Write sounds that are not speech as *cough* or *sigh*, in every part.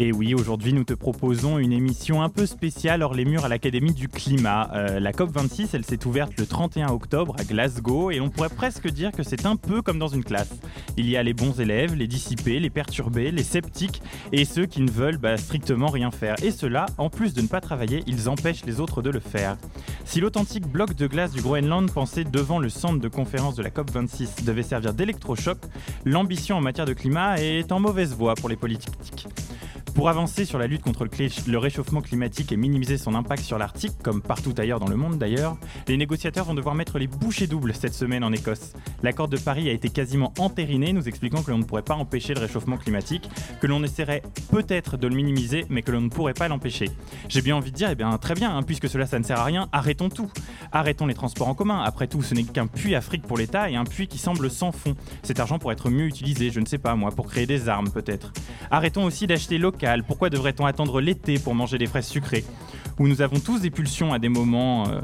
Et oui, aujourd'hui nous te proposons une émission un peu spéciale hors les murs à l'Académie du climat. Euh, la COP26, elle s'est ouverte le 31 octobre à Glasgow et on pourrait presque dire que c'est un peu comme dans une classe. Il y a les bons élèves, les dissipés, les perturbés, les sceptiques et ceux qui ne veulent bah, strictement rien faire. Et cela, en plus de ne pas travailler, ils empêchent les autres de le faire. Si l'authentique bloc de glace du Groenland pensé devant le centre de conférence de la COP26 devait servir d'électrochoc, l'ambition en matière de climat est en mauvaise voie pour les politiques. Pour avancer sur la lutte contre le réchauffement climatique et minimiser son impact sur l'Arctique, comme partout ailleurs dans le monde d'ailleurs, les négociateurs vont devoir mettre les bouchées doubles cette semaine en Écosse. L'accord de Paris a été quasiment entériné, nous expliquant que l'on ne pourrait pas empêcher le réchauffement climatique, que l'on essaierait peut-être de le minimiser, mais que l'on ne pourrait pas l'empêcher. J'ai bien envie de dire, eh bien très bien, hein, puisque cela ça ne sert à rien, arrêtons tout. Arrêtons les transports en commun. Après tout, ce n'est qu'un puits Afrique pour l'État et un puits qui semble sans fond. Cet argent pourrait être mieux utilisé, je ne sais pas moi, pour créer des armes peut-être. Arrêtons aussi d'acheter local pourquoi devrait-on attendre l'été pour manger des fraises sucrées? Où nous avons tous des pulsions à des moments euh,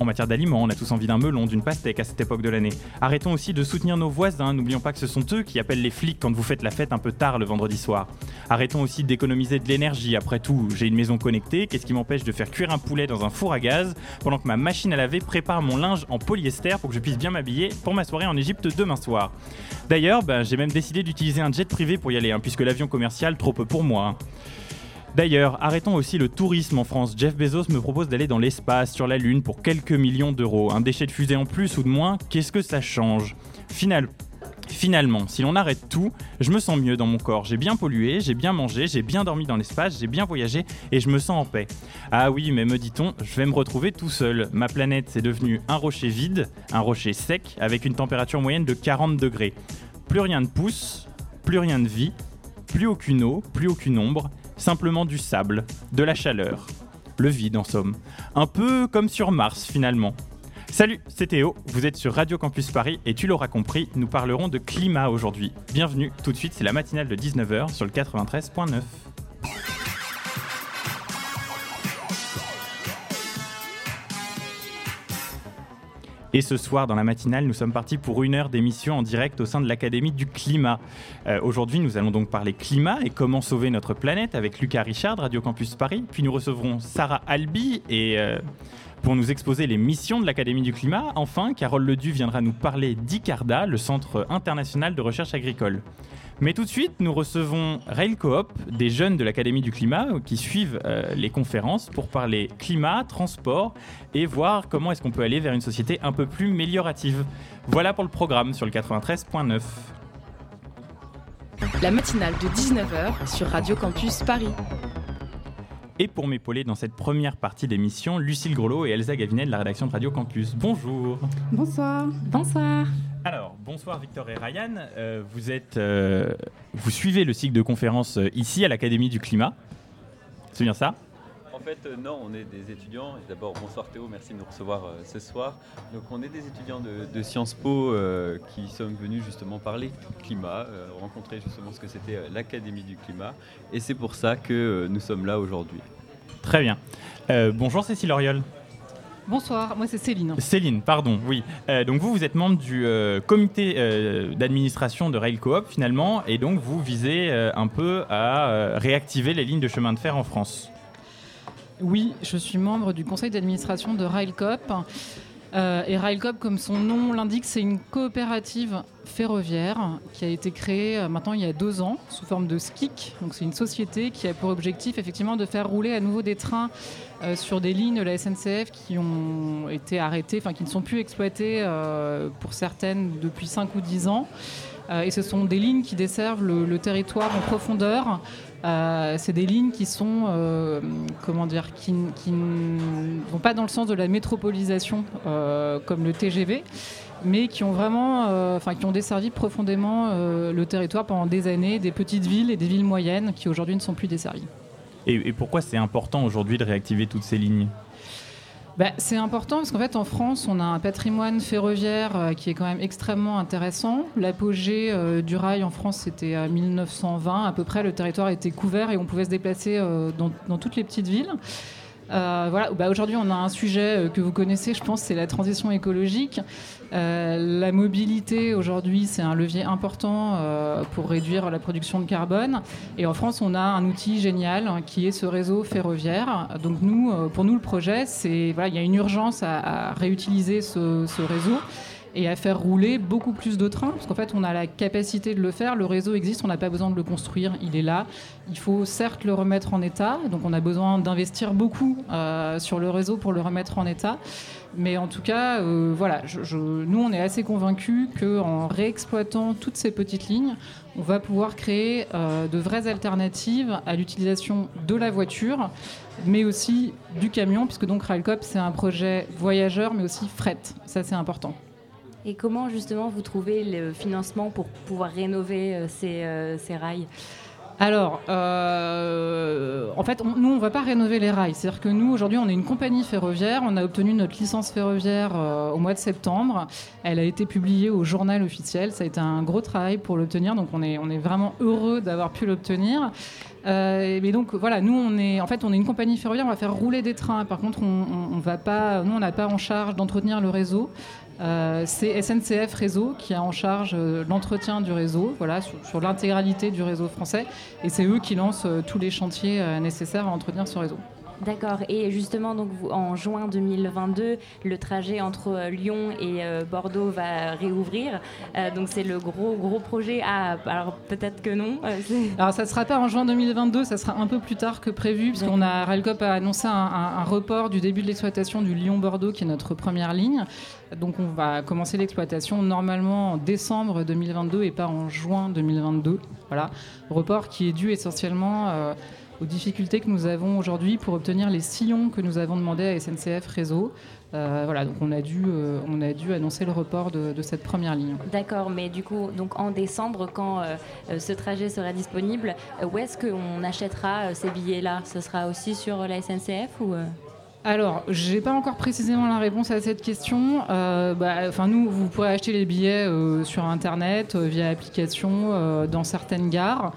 en matière d'aliments, on a tous envie d'un melon, d'une pastèque à cette époque de l'année. Arrêtons aussi de soutenir nos voisins, n'oublions pas que ce sont eux qui appellent les flics quand vous faites la fête un peu tard le vendredi soir. Arrêtons aussi d'économiser de l'énergie, après tout, j'ai une maison connectée, qu'est-ce qui m'empêche de faire cuire un poulet dans un four à gaz pendant que ma machine à laver prépare mon linge en polyester pour que je puisse bien m'habiller pour ma soirée en Égypte demain soir? D'ailleurs, ben, j'ai même décidé d'utiliser un jet privé pour y aller, hein, puisque l'avion commercial trop peu pour moi. Hein. D'ailleurs, arrêtons aussi le tourisme en France. Jeff Bezos me propose d'aller dans l'espace, sur la Lune, pour quelques millions d'euros. Un déchet de fusée en plus ou de moins, qu'est-ce que ça change? Finalement, si l'on arrête tout, je me sens mieux dans mon corps. J'ai bien pollué, j'ai bien mangé, j'ai bien dormi dans l'espace, j'ai bien voyagé et je me sens en paix. Ah oui, mais me dit-on, je vais me retrouver tout seul. Ma planète, c'est devenu un rocher vide, un rocher sec, avec une température moyenne de 40 degrés. Plus rien ne pousse, plus rien ne vit, plus aucune eau, plus aucune ombre, simplement du sable, de la chaleur, le vide en somme. Un peu comme sur Mars finalement. Salut, c'est Théo, vous êtes sur Radio Campus Paris et tu l'auras compris, nous parlerons de climat aujourd'hui. Bienvenue, tout de suite c'est la matinale de 19h sur le 93.9. Et ce soir, dans la matinale, nous sommes partis pour une heure d'émission en direct au sein de l'Académie du climat. Euh, aujourd'hui, nous allons donc parler climat et comment sauver notre planète avec Lucas Richard, Radio Campus Paris. Puis nous recevrons Sarah Albi et... Euh, pour nous exposer les missions de l'Académie du climat, enfin, Carole Ledu viendra nous parler d'ICARDA, le Centre international de recherche agricole. Mais tout de suite, nous recevons Rail Coop, des jeunes de l'Académie du climat qui suivent euh, les conférences pour parler climat, transport et voir comment est-ce qu'on peut aller vers une société un peu plus méliorative. Voilà pour le programme sur le 93.9. La matinale de 19h sur Radio Campus Paris. Et pour m'épauler dans cette première partie d'émission, Lucille Grelot et Elsa Gavinet de la rédaction de Radio Campus. Bonjour. Bonsoir. Bonsoir. Alors, bonsoir Victor et Ryan. Euh, vous, êtes, euh, vous suivez le cycle de conférences euh, ici à l'Académie du Climat. C'est bien ça? En fait, non, on est des étudiants. D'abord, bonsoir Théo, merci de nous recevoir ce soir. Donc, on est des étudiants de, Sciences Po qui sommes venus justement parler climat, rencontrer justement ce que c'était l'Académie du climat. Et c'est pour ça que nous sommes là aujourd'hui. Très bien. bonjour Cécile Oriol. Bonsoir, moi c'est Céline. Céline, pardon, oui. Euh, donc vous, vous êtes membre du euh, comité euh, d'administration de Rail Coop finalement, et donc vous visez un peu à réactiver les lignes de chemin de fer en France. Oui, je suis membre du conseil d'administration de Rail Coop. Euh, et Railcop, comme son nom l'indique, c'est une coopérative ferroviaire qui a été créée euh, maintenant il y a deux ans sous forme de SKIC. Donc c'est une société qui a pour objectif effectivement de faire rouler à nouveau des trains euh, sur des lignes de la SNCF qui ont été arrêtées, enfin qui ne sont plus exploitées pour certaines depuis 5 ou 10 ans. et ce sont des lignes qui desservent le territoire en profondeur euh, c'est des lignes qui sont, euh, qui, ne vont pas dans le sens de la métropolisation euh, comme le TGV, mais qui ont vraiment, desservi profondément le territoire pendant des années, des petites villes et des villes moyennes qui aujourd'hui ne sont plus desservies. Et pourquoi c'est important aujourd'hui de réactiver toutes ces lignes? Bah, c'est important parce qu'en fait en France on a un patrimoine ferroviaire euh, qui est quand même extrêmement intéressant. L'apogée euh, du rail en France c'était à 1920 à peu près. Le territoire était couvert et on pouvait se déplacer euh, dans, toutes les petites villes. Voilà, bah, aujourd'hui on a un sujet que vous connaissez, je pense, c'est la transition écologique. Euh, la mobilité aujourd'hui, c'est un levier important euh, pour réduire la production de carbone. Et en France, on a un outil génial hein, qui est ce réseau ferroviaire. Donc nous, euh, pour nous, le projet, c'est voilà, il y a une urgence à, réutiliser ce réseau et à faire rouler beaucoup plus de trains, parce qu'en fait, on a la capacité de le faire. Le réseau existe, on n'a pas besoin de le construire, il est là. Il faut certes le remettre en état, donc on a besoin d'investir beaucoup sur le réseau pour le remettre en état. Mais en tout cas, euh, voilà, nous, on est assez convaincus qu'en réexploitant toutes ces petites lignes, on va pouvoir créer euh, de vraies alternatives à l'utilisation de la voiture, mais aussi du camion, puisque donc Railcop, c'est un projet voyageur, mais aussi fret. Ça, c'est important. Et comment justement vous trouvez le financement pour pouvoir rénover euh, ces rails? Alors, euh, en fait, nous, on ne va pas rénover les rails. C'est-à-dire que nous, aujourd'hui, on est une compagnie ferroviaire. On a obtenu notre licence ferroviaire euh, au mois de septembre. Elle a été publiée au journal officiel. Ça a été un gros travail pour l'obtenir. Donc, on est, on est vraiment heureux d'avoir pu l'obtenir. Euh, mais donc voilà, nous on est en fait on est une compagnie ferroviaire, on va faire rouler des trains. Par contre, on, on va pas, nous on n'a pas en charge d'entretenir le réseau. Euh, c'est SNCF Réseau qui a en charge euh, l'entretien du réseau, voilà, sur, l'intégralité du réseau français, et c'est eux qui lancent euh, tous les chantiers nécessaires à entretenir ce réseau. D'accord. Et justement, donc en juin 2022, le trajet entre Lyon et Bordeaux va réouvrir. donc c'est le gros gros projet. Ah, alors peut-être que non. *laughs* alors ça ne sera pas en juin 2022, ça sera un peu plus tard que prévu, puisqu'on a Railcop a annoncé un, report du début de l'exploitation du Lyon-Bordeaux, qui est notre première ligne. Donc on va commencer l'exploitation normalement en décembre 2022 et pas en juin 2022. Voilà, report qui est dû essentiellement euh, aux difficultés que nous avons aujourd'hui pour obtenir les sillons que nous avons demandé à SNCF Réseau. Euh, voilà, donc on a dû, euh, on a dû annoncer le report de, cette première ligne. D'accord, mais du coup, donc en décembre, quand ce trajet sera disponible, où est-ce qu'on achètera ces billets-là? Ce sera aussi sur la SNCF ou alors, j'ai pas encore précisément la réponse à cette question. Euh, bah, nous, vous pourrez acheter les billets euh, sur Internet, euh, via application, dans certaines gares.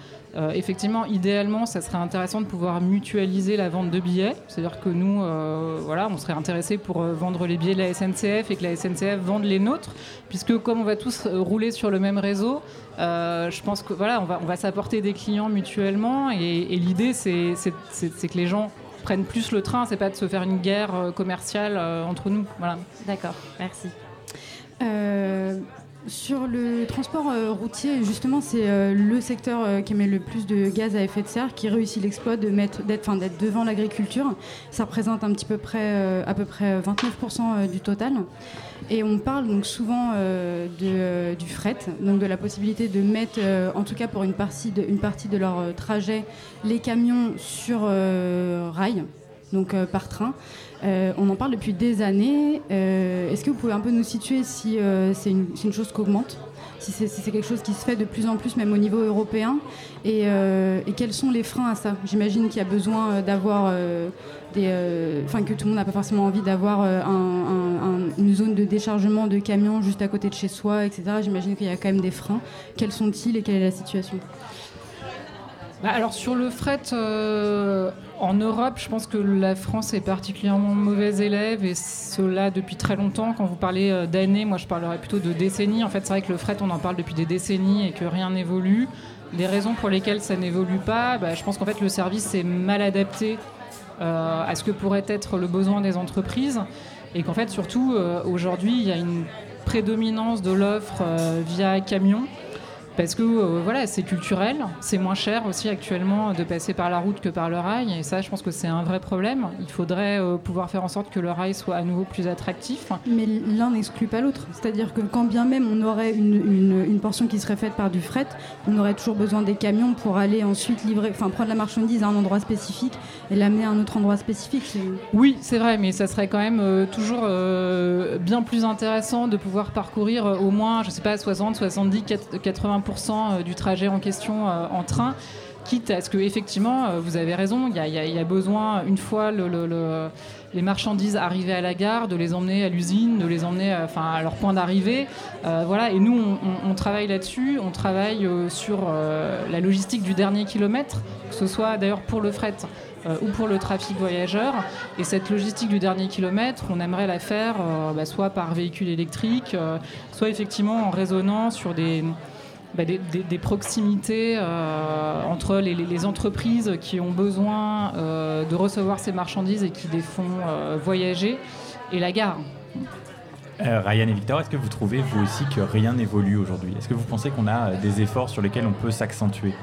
effectivement, idéalement, ça serait intéressant de pouvoir mutualiser la vente de billets. C'est-à-dire que nous, voilà, on serait intéressé pour vendre les billets de la SNCF et que la SNCF vende les nôtres, puisque comme on va tous rouler sur le même réseau, je pense que voilà, on va, s'apporter des clients mutuellement. Et l'idée, c'est que les gens prennent plus le train, c'est pas de se faire une guerre euh, commerciale euh, entre nous. Voilà. D'accord, merci. Euh, sur le transport routier, justement, c'est le secteur qui émet le plus de gaz à effet de serre, qui réussit l'exploit de mettre, d'être, d'être devant l'agriculture. Ça représente un petit peu près, à peu près 29% du total. Et on parle donc souvent euh, de, du fret, donc de la possibilité de mettre, euh, en tout cas pour une partie de, leur euh, trajet, les camions sur rail, donc par train. on en parle depuis des années. Est-ce que vous pouvez un peu nous situer si c'est une, une, chose qui augmente? Si c'est quelque chose qui se fait de plus en plus, même au niveau européen, et, et quels sont les freins à ça? J'imagine qu'il y a besoin d'avoir euh, enfin que tout le monde n'a pas forcément envie d'avoir euh, une zone de déchargement de camions juste à côté de chez soi, etc. J'imagine qu'il y a quand même des freins. Quels sont-ils et quelle est la situation? Bah, alors sur le fret euh, en Europe, je pense que la France est particulièrement mauvaise élève et cela depuis très longtemps. Quand vous parlez d'années, moi je parlerais plutôt de décennies. En fait, c'est vrai que le fret, on en parle depuis des décennies et que rien n'évolue. Les raisons pour lesquelles ça n'évolue pas, bah, je pense qu'en fait le service est mal adapté euh, à ce que pourrait être le besoin des entreprises et qu'en fait surtout euh, aujourd'hui il y a une prédominance de l'offre euh, via camion parce que euh, voilà, c'est culturel, c'est moins cher aussi actuellement de passer par la route que par le rail, et ça, je pense que c'est un vrai problème. Il faudrait euh, pouvoir faire en sorte que le rail soit à nouveau plus attractif. Mais l'un n'exclut pas l'autre, c'est-à-dire que quand bien même on aurait une, une, portion qui serait faite par du fret, on aurait toujours besoin des camions pour aller ensuite livrer, enfin prendre la marchandise à un endroit spécifique et l'amener à un autre endroit spécifique. Oui, c'est vrai, mais ça serait quand même euh, toujours bien plus intéressant de pouvoir parcourir au moins, je sais pas, 60, 70, 80 euh, du trajet en question euh, en train quitte à ce que, effectivement, vous avez raison, il y, a besoin, une fois les marchandises arrivées à la gare, de les emmener à l'usine, de les emmener à, à leur point d'arrivée. voilà, et nous, on, travaille là-dessus, on travaille sur la logistique du dernier kilomètre, que ce soit d'ailleurs pour le fret euh, ou pour le trafic voyageur. Et cette logistique du dernier kilomètre, on aimerait la faire euh, bah, soit par véhicule électrique, euh, soit effectivement en raisonnant sur des, bah, des, proximités entre les, entreprises qui ont besoin de recevoir ces marchandises et qui les font voyager et la gare. Ryan et Victor, est-ce que vous trouvez vous aussi que rien n'évolue aujourd'hui? Est-ce que vous pensez qu'on a des efforts sur lesquels on peut s'accentuer?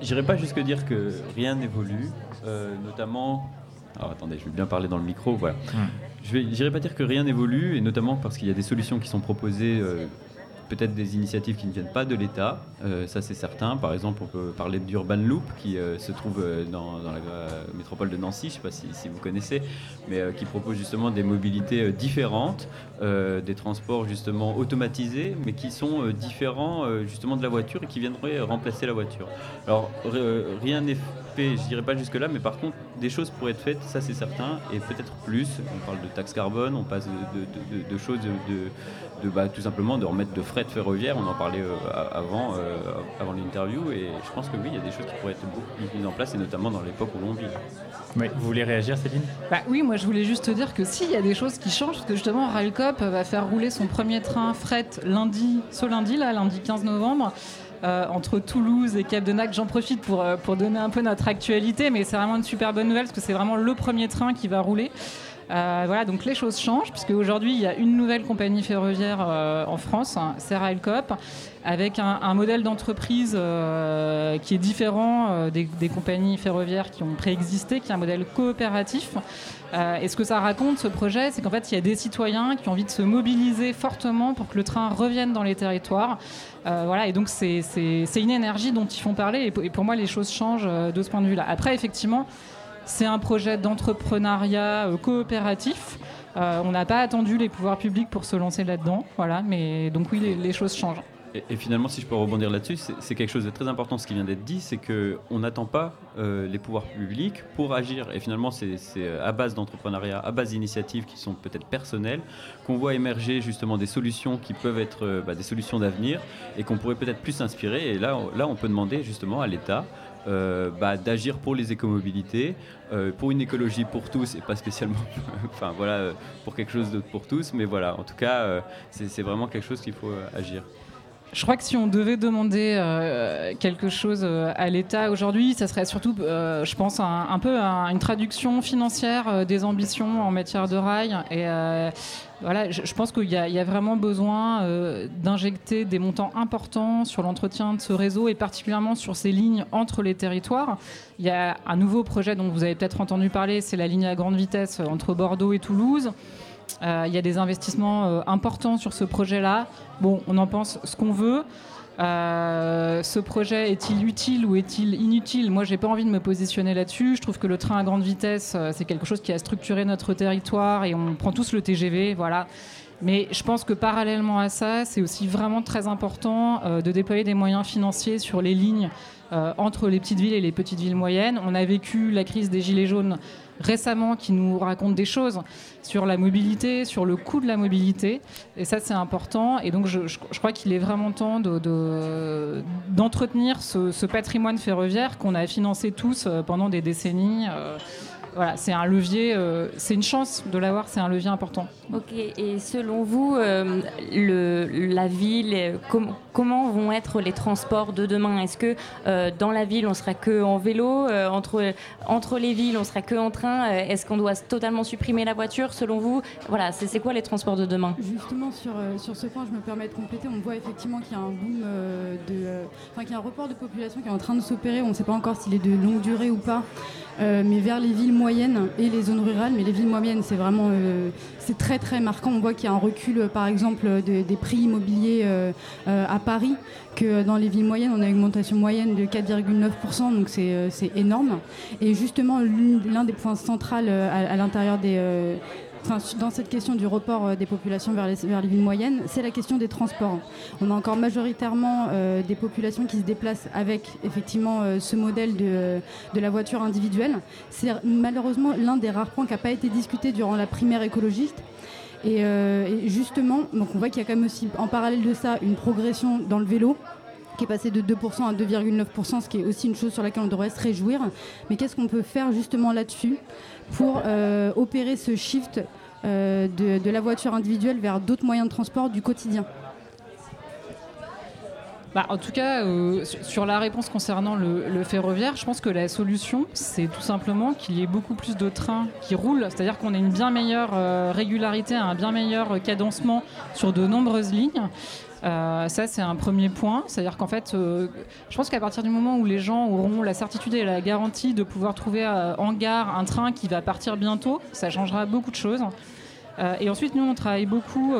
J'irai pas jusque dire que rien n'évolue, euh, notamment. Alors attendez, je vais bien parler dans le micro. Voilà. Hmm. Je n'irai pas dire que rien n'évolue, et notamment parce qu'il y a des solutions qui sont proposées euh, peut-être des initiatives qui ne viennent pas de l'État, euh, ça c'est certain. Par exemple, on peut parler d'Urban Loop qui euh, se trouve dans, la métropole de Nancy, je ne sais pas si, vous connaissez, mais qui propose justement des mobilités différentes, des transports justement automatisés, mais qui sont différents justement de la voiture et qui viendraient remplacer la voiture. Alors rien n'est fait, je dirais pas jusque-là, mais par contre des choses pourraient être faites, ça c'est certain, et peut-être plus. On parle de taxe carbone, on passe de, choses de de bah, tout simplement de remettre de frais de ferroviaire. On en parlait euh, avant, euh, avant l'interview et je pense que oui, il y a des choses qui pourraient être beaucoup plus mises en place et notamment dans l'époque où l'on vit. Oui, vous voulez réagir Céline? Bah, Oui, moi je voulais juste te dire que s'il y a des choses qui changent, parce que justement Va faire rouler son premier train fret lundi, ce lundi, là, lundi 15 novembre. Euh, entre Toulouse et Cap de. J'en profite pour, pour donner un peu notre actualité, mais c'est vraiment une super bonne nouvelle parce que c'est vraiment le premier train qui va rouler. Euh, voilà, donc les choses changent, puisque aujourd'hui, il y a une nouvelle compagnie ferroviaire euh, en France, hein, Railcop, avec un, modèle d'entreprise euh, qui est différent des, compagnies ferroviaires qui ont préexisté, qui est un modèle coopératif. et ce que ça raconte, ce projet, c'est qu'en fait, il y a des citoyens qui ont envie de se mobiliser fortement pour que le train revienne dans les territoires. voilà, et donc c'est une énergie dont ils font parler, et pour moi, les choses changent de ce point de vue-là. Après, effectivement, c'est un projet d'entrepreneuriat euh, coopératif. Euh, on n'a pas attendu les pouvoirs publics pour se lancer là-dedans. Voilà, mais donc oui, les, choses changent. Et, finalement, si je peux rebondir là-dessus, c'est quelque chose de très important ce qui vient d'être dit, c'est qu'on n'attend pas euh, les pouvoirs publics pour agir. Et finalement, c'est à base d'entrepreneuriat, à base d'initiatives qui sont peut-être personnelles, qu'on voit émerger justement des solutions qui peuvent être bah, des solutions d'avenir et qu'on pourrait peut-être plus s'inspirer. Et là, là, on peut demander justement à l'État euh, bah, d'agir pour les écomobilités, euh, pour une écologie pour tous et pas spécialement, *laughs* enfin voilà, euh, pour quelque chose d'autre pour tous, mais voilà, en tout cas, c'est vraiment quelque chose qu'il faut agir. Je crois que si on devait demander quelque chose à l'État aujourd'hui, ça serait surtout, je pense, un, peu une traduction financière des ambitions en matière de rail et voilà, je, pense qu'il y, a vraiment besoin euh, d'injecter des montants importants sur l'entretien de ce réseau et particulièrement sur ces lignes entre les territoires. Il y a un nouveau projet dont vous avez peut-être entendu parler, c'est la ligne à grande vitesse entre Bordeaux et Toulouse. Euh, il y a des investissements euh, importants sur ce projet-là. Bon, on en pense ce qu'on veut. Euh, ce projet est-il utile ou est-il inutile? Moi, j'ai pas envie de me positionner là-dessus. Je trouve que le train à grande vitesse, c'est quelque chose qui a structuré notre territoire et on prend tous le TGV, voilà. Mais je pense que parallèlement à ça, c'est aussi vraiment très important de déployer des moyens financiers sur les lignes entre les petites villes et les petites villes moyennes. On a vécu la crise des Gilets jaunes récemment qui nous raconte des choses sur la mobilité, sur le coût de la mobilité. Et ça, c'est important. Et donc, je, crois qu'il est vraiment temps d'entretenir de, ce, ce, patrimoine ferroviaire qu'on a financé tous euh, pendant des décennies. Euh, voilà, c'est un levier, euh, c'est une chance de l'avoir, c'est un levier important. Ok, et selon vous, euh, le, la ville, euh, comment vont être les transports de demain? Est-ce que dans la ville, on sera que en vélo entre, entre les villes, on sera que en train? Est-ce qu'on doit totalement supprimer la voiture Selon vous, voilà, c'est quoi les transports de demain? Justement, sur, sur ce point, je me permets de compléter. On voit effectivement qu'il y a un boom de. Enfin, qu'il y a un report de population qui est en train de s'opérer. On ne sait pas encore s'il est de longue durée ou pas. Euh, mais vers les villes moyennes et les zones rurales. Mais les villes moyennes, c'est vraiment euh, c'est très très marquant. On voit qu'il y a un recul, euh, par exemple, des prix immobiliers à Paris, que dans les villes moyennes, on a une augmentation moyenne de 4,9%, donc c'est énorme. Et justement, l'un des points centraux à, l'intérieur des dans cette question du report des populations vers les, villes moyennes, c'est la question des transports. On a encore majoritairement des populations qui se déplacent avec effectivement ce modèle de, de la voiture individuelle. C'est malheureusement l'un des rares points qui n'a pas été discuté durant la primaire écologiste. Et, justement, donc on voit qu'il y a quand même aussi en parallèle de ça une progression dans le vélo qui est passé de 2% à 2,9%, ce qui est aussi une chose sur laquelle on devrait se réjouir. Mais qu'est-ce qu'on peut faire justement là-dessus pour euh, opérer ce shift euh, de, la voiture individuelle vers d'autres moyens de transport du quotidien? Bah, en tout cas, euh, sur la réponse concernant le, ferroviaire, je pense que la solution, c'est tout simplement qu'il y ait beaucoup plus de trains qui roulent, c'est-à-dire qu'on ait une bien meilleure régularité, un bien meilleur cadencement sur de nombreuses lignes. Euh, ça, c'est un premier point. C'est-à-dire qu'en fait, euh, je pense qu'à partir du moment où les gens auront la certitude et la garantie de pouvoir trouver euh, en gare un train qui va partir bientôt, ça changera beaucoup de choses. et ensuite, nous, on travaille beaucoup,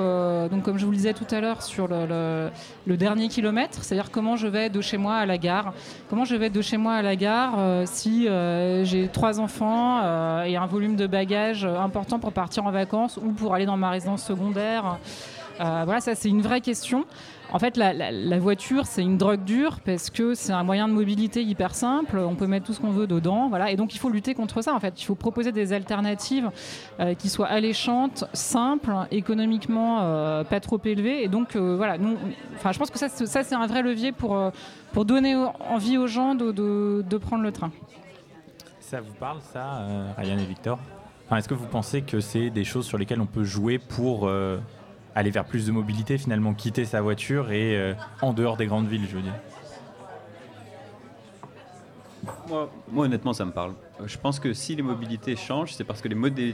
donc comme je vous le disais tout à l'heure, sur le, le, dernier kilomètre, c'est-à-dire comment je vais de chez moi à la gare. Comment je vais de chez moi à la gare si j'ai trois enfants et un volume de bagages important pour partir en vacances ou pour aller dans ma résidence secondaire. Euh, voilà, ça c'est une vraie question. En fait, la, voiture, c'est une drogue dure parce que c'est un moyen de mobilité hyper simple. On peut mettre tout ce qu'on veut dedans, voilà. Et donc, il faut lutter contre ça. En fait, il faut proposer des alternatives euh, qui soient alléchantes, simples, économiquement euh, pas trop élevées. Et donc, voilà. je pense que ça, ça c'est un vrai levier pour pour donner envie aux gens de, de, prendre le train. Ça vous parle, ça, Ryan et Victor? Est-ce que vous pensez que c'est des choses sur lesquelles on peut jouer pour aller vers plus de mobilité, finalement quitter sa voiture et euh, en dehors des grandes villes, je veux dire moi, honnêtement, ça me parle. Je pense que si les mobilités changent, c'est parce que les modes de,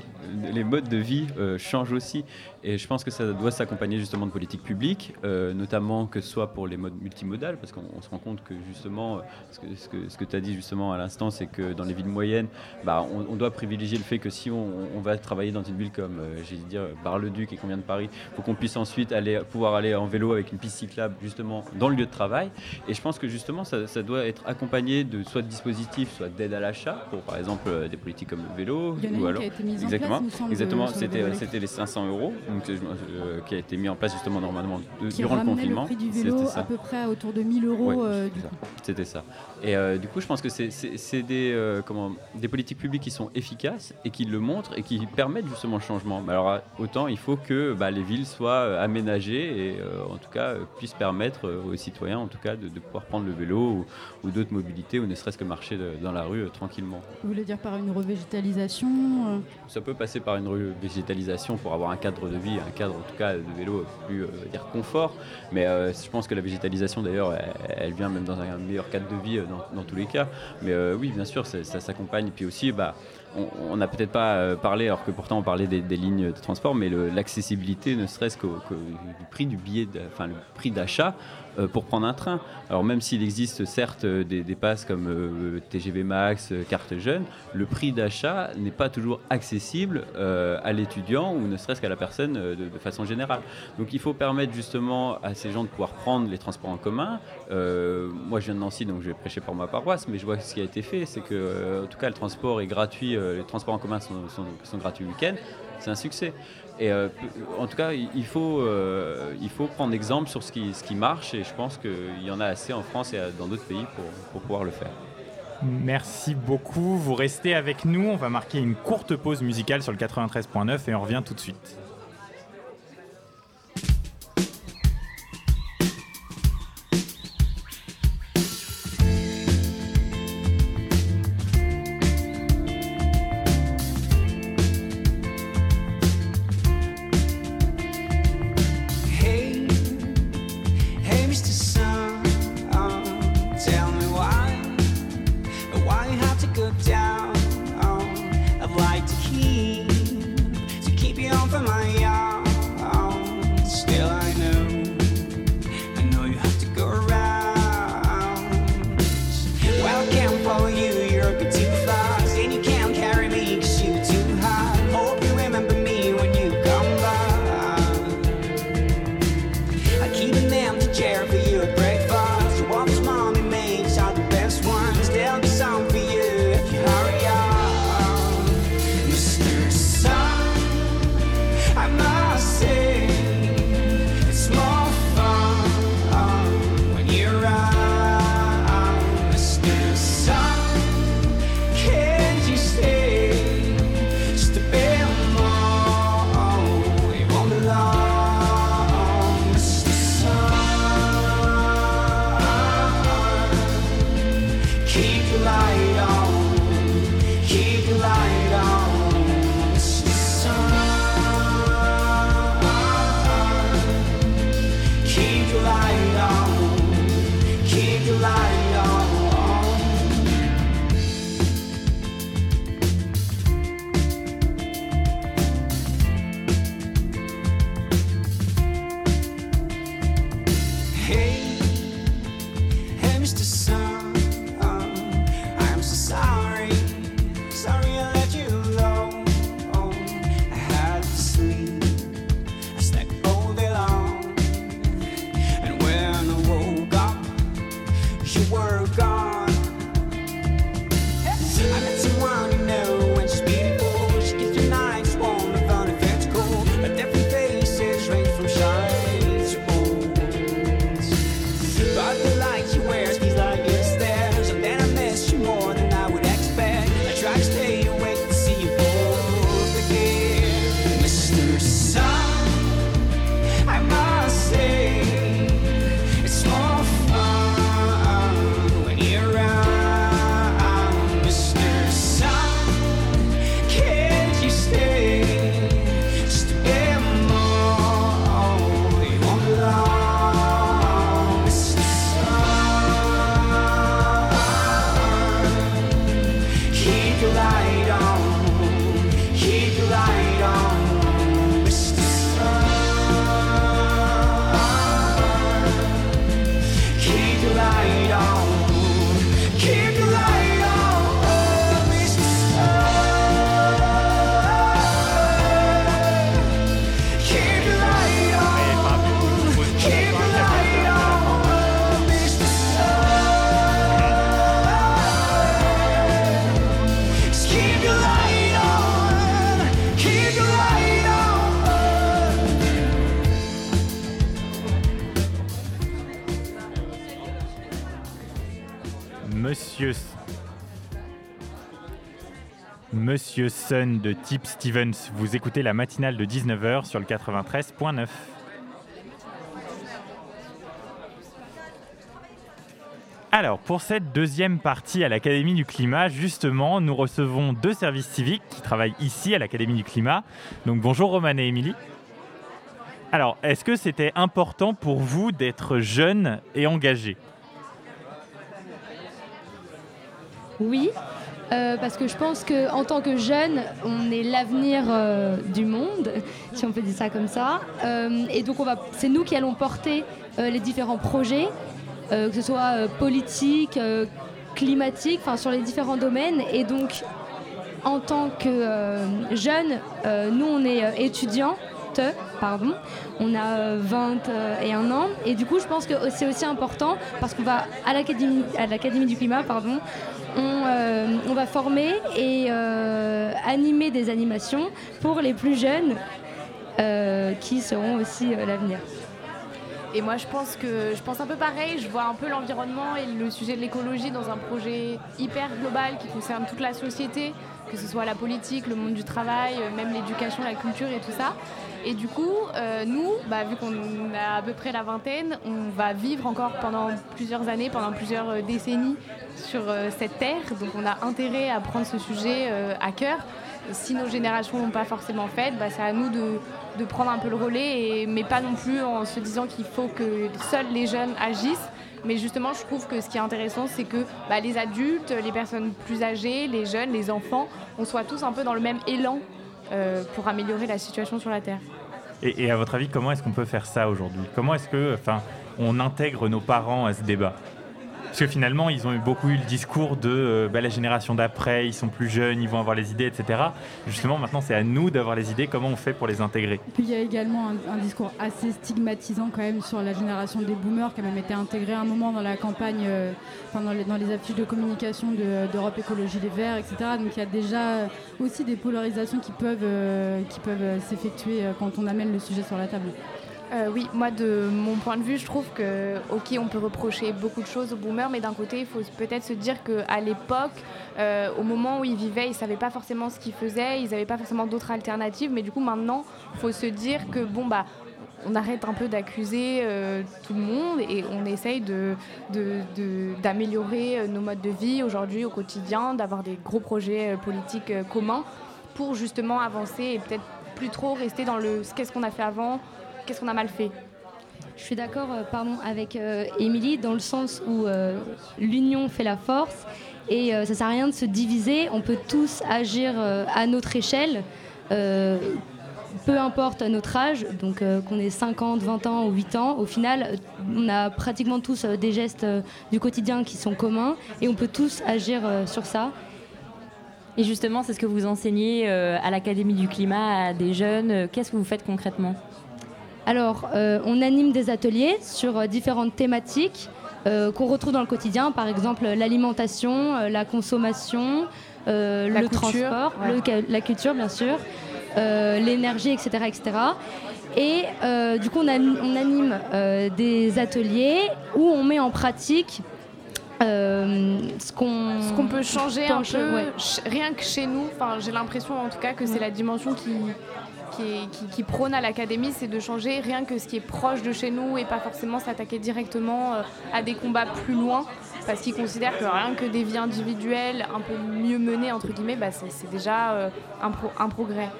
les modes de vie euh, changent aussi. Et je pense que ça doit s'accompagner justement de politiques publiques, euh, notamment que ce soit pour les modes multimodales, parce qu'on se rend compte que justement, ce que, ce que, ce que tu as dit justement à l'instant, c'est que dans les villes moyennes, bah, on, doit privilégier le fait que si on, va travailler dans une ville comme, euh, j'ai dire, Bar-le-Duc et combien de Paris, il faut qu'on puisse ensuite aller, pouvoir aller en vélo avec une piste cyclable justement dans le lieu de travail. Et je pense que justement, ça, ça doit être accompagné de soit de dispositifs, soit d'aide à l'achat pour par exemple euh, des politiques comme le vélo. ou alors, qui a été mise exactement, en place, exactement. C'était les 500 euros donc, euh, qui a été mis en place justement normalement durant le confinement. Le prix du vélo à peu près autour de 1000 euros. Euh, c'était ça. Et du coup, je pense que c'est des comment des politiques publiques qui sont efficaces et qui le montrent et qui permettent justement le changement. Mais alors autant il faut que bah, les villes soient aménagées et en tout cas puissent permettre aux citoyens en tout cas de, pouvoir prendre le vélo ou, d'autres mobilités ou ne serait-ce que marcher dans la rue tranquillement. Vous voulez dire par une revégétalisation euh Ça peut passer par une revégétalisation pour avoir un cadre de vie, un cadre en tout cas de vélo plus euh, dire confort. Mais euh, je pense que la végétalisation d'ailleurs, elle, vient même dans un meilleur cadre de vie dans, tous les cas. Mais oui, bien sûr, ça, s'accompagne. Puis aussi, bah, on n'a peut-être pas parlé, alors que pourtant on parlait des, lignes de transport, mais l'accessibilité, ne serait-ce que, prix du billet, enfin le prix d'achat, euh, pour prendre un train. Alors même s'il existe certes euh, des, passes comme euh, TGV Max, carte jeune, le prix d'achat n'est pas toujours accessible à l'étudiant ou ne serait-ce qu'à la personne de, façon générale. Donc il faut permettre justement à ces gens de pouvoir prendre les transports en commun. moi je viens de Nancy donc je vais prêcher pour ma paroisse, mais je vois ce qui a été fait, c'est que en tout cas le transport est gratuit, les transports en commun sont gratuits le week-end. C'est un succès. Et euh, en tout cas, il faut, euh, il faut prendre exemple sur ce qui, ce qui marche et je pense qu'il y en a assez en France et dans d'autres pays pour, pour pouvoir le faire. Merci beaucoup. Vous restez avec nous. On va marquer une courte pause musicale sur le 93.9 et on revient tout de suite. Monsieur. Sun de Tip Stevens, vous écoutez la matinale de 19h sur le 93.9. Alors, pour cette deuxième partie à l'Académie du Climat, justement, nous recevons deux services civiques qui travaillent ici à l'Académie du Climat. Donc, bonjour Roman et Émilie. Alors, est-ce que c'était important pour vous d'être jeune et engagé Oui, euh, parce que je pense qu'en tant que jeune, on est l'avenir euh, du monde, si on peut dire ça comme ça. Euh, et donc, c'est nous qui allons porter les différents projets que ce soit politique, climatique, enfin sur les différents domaines. Et donc, en tant que jeune, nous on est étudiants pardon. On a 21 ans et du coup je pense que c'est aussi important parce qu'on va à l'académie à l'académie du climat pardon. On, va former et animer des animations pour les plus jeunes qui seront aussi l'avenir. Et moi, je pense que je pense un peu pareil. Je vois un peu l'environnement et le sujet de l'écologie dans un projet hyper global qui concerne toute la société, que ce soit la politique, le monde du travail, euh, même l'éducation, la culture et tout ça. Et du coup, euh, nous, bah, vu qu'on a à peu près la vingtaine, on va vivre encore pendant plusieurs années, pendant plusieurs euh, décennies sur cette terre. Donc on a intérêt à prendre ce sujet à cœur. si nos générations l'ont pas forcément fait, bah, c'est à nous de, prendre un peu le relais, mais pas non plus en se disant qu'il faut que seuls les jeunes agissent. Mais justement, je trouve que ce qui est intéressant, c'est que bah, les adultes, les personnes plus âgées, les jeunes, les enfants, on soit tous un peu dans le même élan euh, pour améliorer la situation sur la Terre. Et, et à votre avis, comment est-ce qu'on peut faire ça aujourd'hui? Comment est-ce que, enfin, on intègre nos parents à ce débat? Parce que finalement, ils ont eu beaucoup eu le discours de euh, bah, la génération d'après, ils sont plus jeunes, ils vont avoir les idées, etc. Justement, maintenant, c'est à nous d'avoir les idées, comment on fait pour les intégrer. Puis il y a également un, discours assez stigmatisant quand même sur la génération des boomers qui a même été intégré à un moment dans la campagne, euh, dans, les, affiches de communication d'Europe Écologie Les Verts, etc. Donc il y a déjà aussi des polarisations qui peuvent, euh, qui peuvent s'effectuer quand on amène le sujet sur la table. Euh, oui, moi de mon point de vue, je trouve que ok, on peut reprocher beaucoup de choses aux boomers, mais d'un côté, il faut peut-être se dire qu'à l'époque, euh, au moment où ils vivaient, ils savaient pas forcément ce qu'ils faisaient, ils n'avaient pas forcément d'autres alternatives, mais du coup maintenant, il faut se dire que bon bah on arrête un peu d'accuser euh, tout le monde et on essaye d'améliorer de, nos modes de vie aujourd'hui au quotidien, d'avoir des gros projets politiques communs pour justement avancer et peut-être plus trop rester dans le qu'est-ce qu'on a fait avant, qu'est-ce qu'on a mal fait? Je suis d'accord euh, pardon, avec euh, Émilie dans le sens où euh, l'union fait la force et ça ne sert à rien de se diviser. On peut tous agir à notre échelle, peu importe notre âge, donc qu'on ait 50, 20 ans ou 8 ans. Au final, on a pratiquement tous des gestes du quotidien qui sont communs et on peut tous agir sur ça. Et justement, c'est ce que vous enseignez à l'Académie du climat à des jeunes. Qu'est-ce que vous faites concrètement? Alors, euh, on anime des ateliers sur euh, différentes thématiques euh, qu'on retrouve dans le quotidien, par exemple l'alimentation, la consommation, le transport, la culture bien sûr, l'énergie, etc., etc. Et du coup, on, anime des ateliers où on met en pratique ce qu'on peut changer un peu, rien que chez nous. Enfin, j'ai l'impression en tout cas que c'est la dimension qui qui, prône à l'académie, c'est de changer rien que ce qui est proche de chez nous et pas forcément s'attaquer directement euh, à des combats plus loin, parce qu'ils considèrent que rien que des vies individuelles un peu mieux menées, entre guillemets, bah, c'est déjà euh, un, progrès.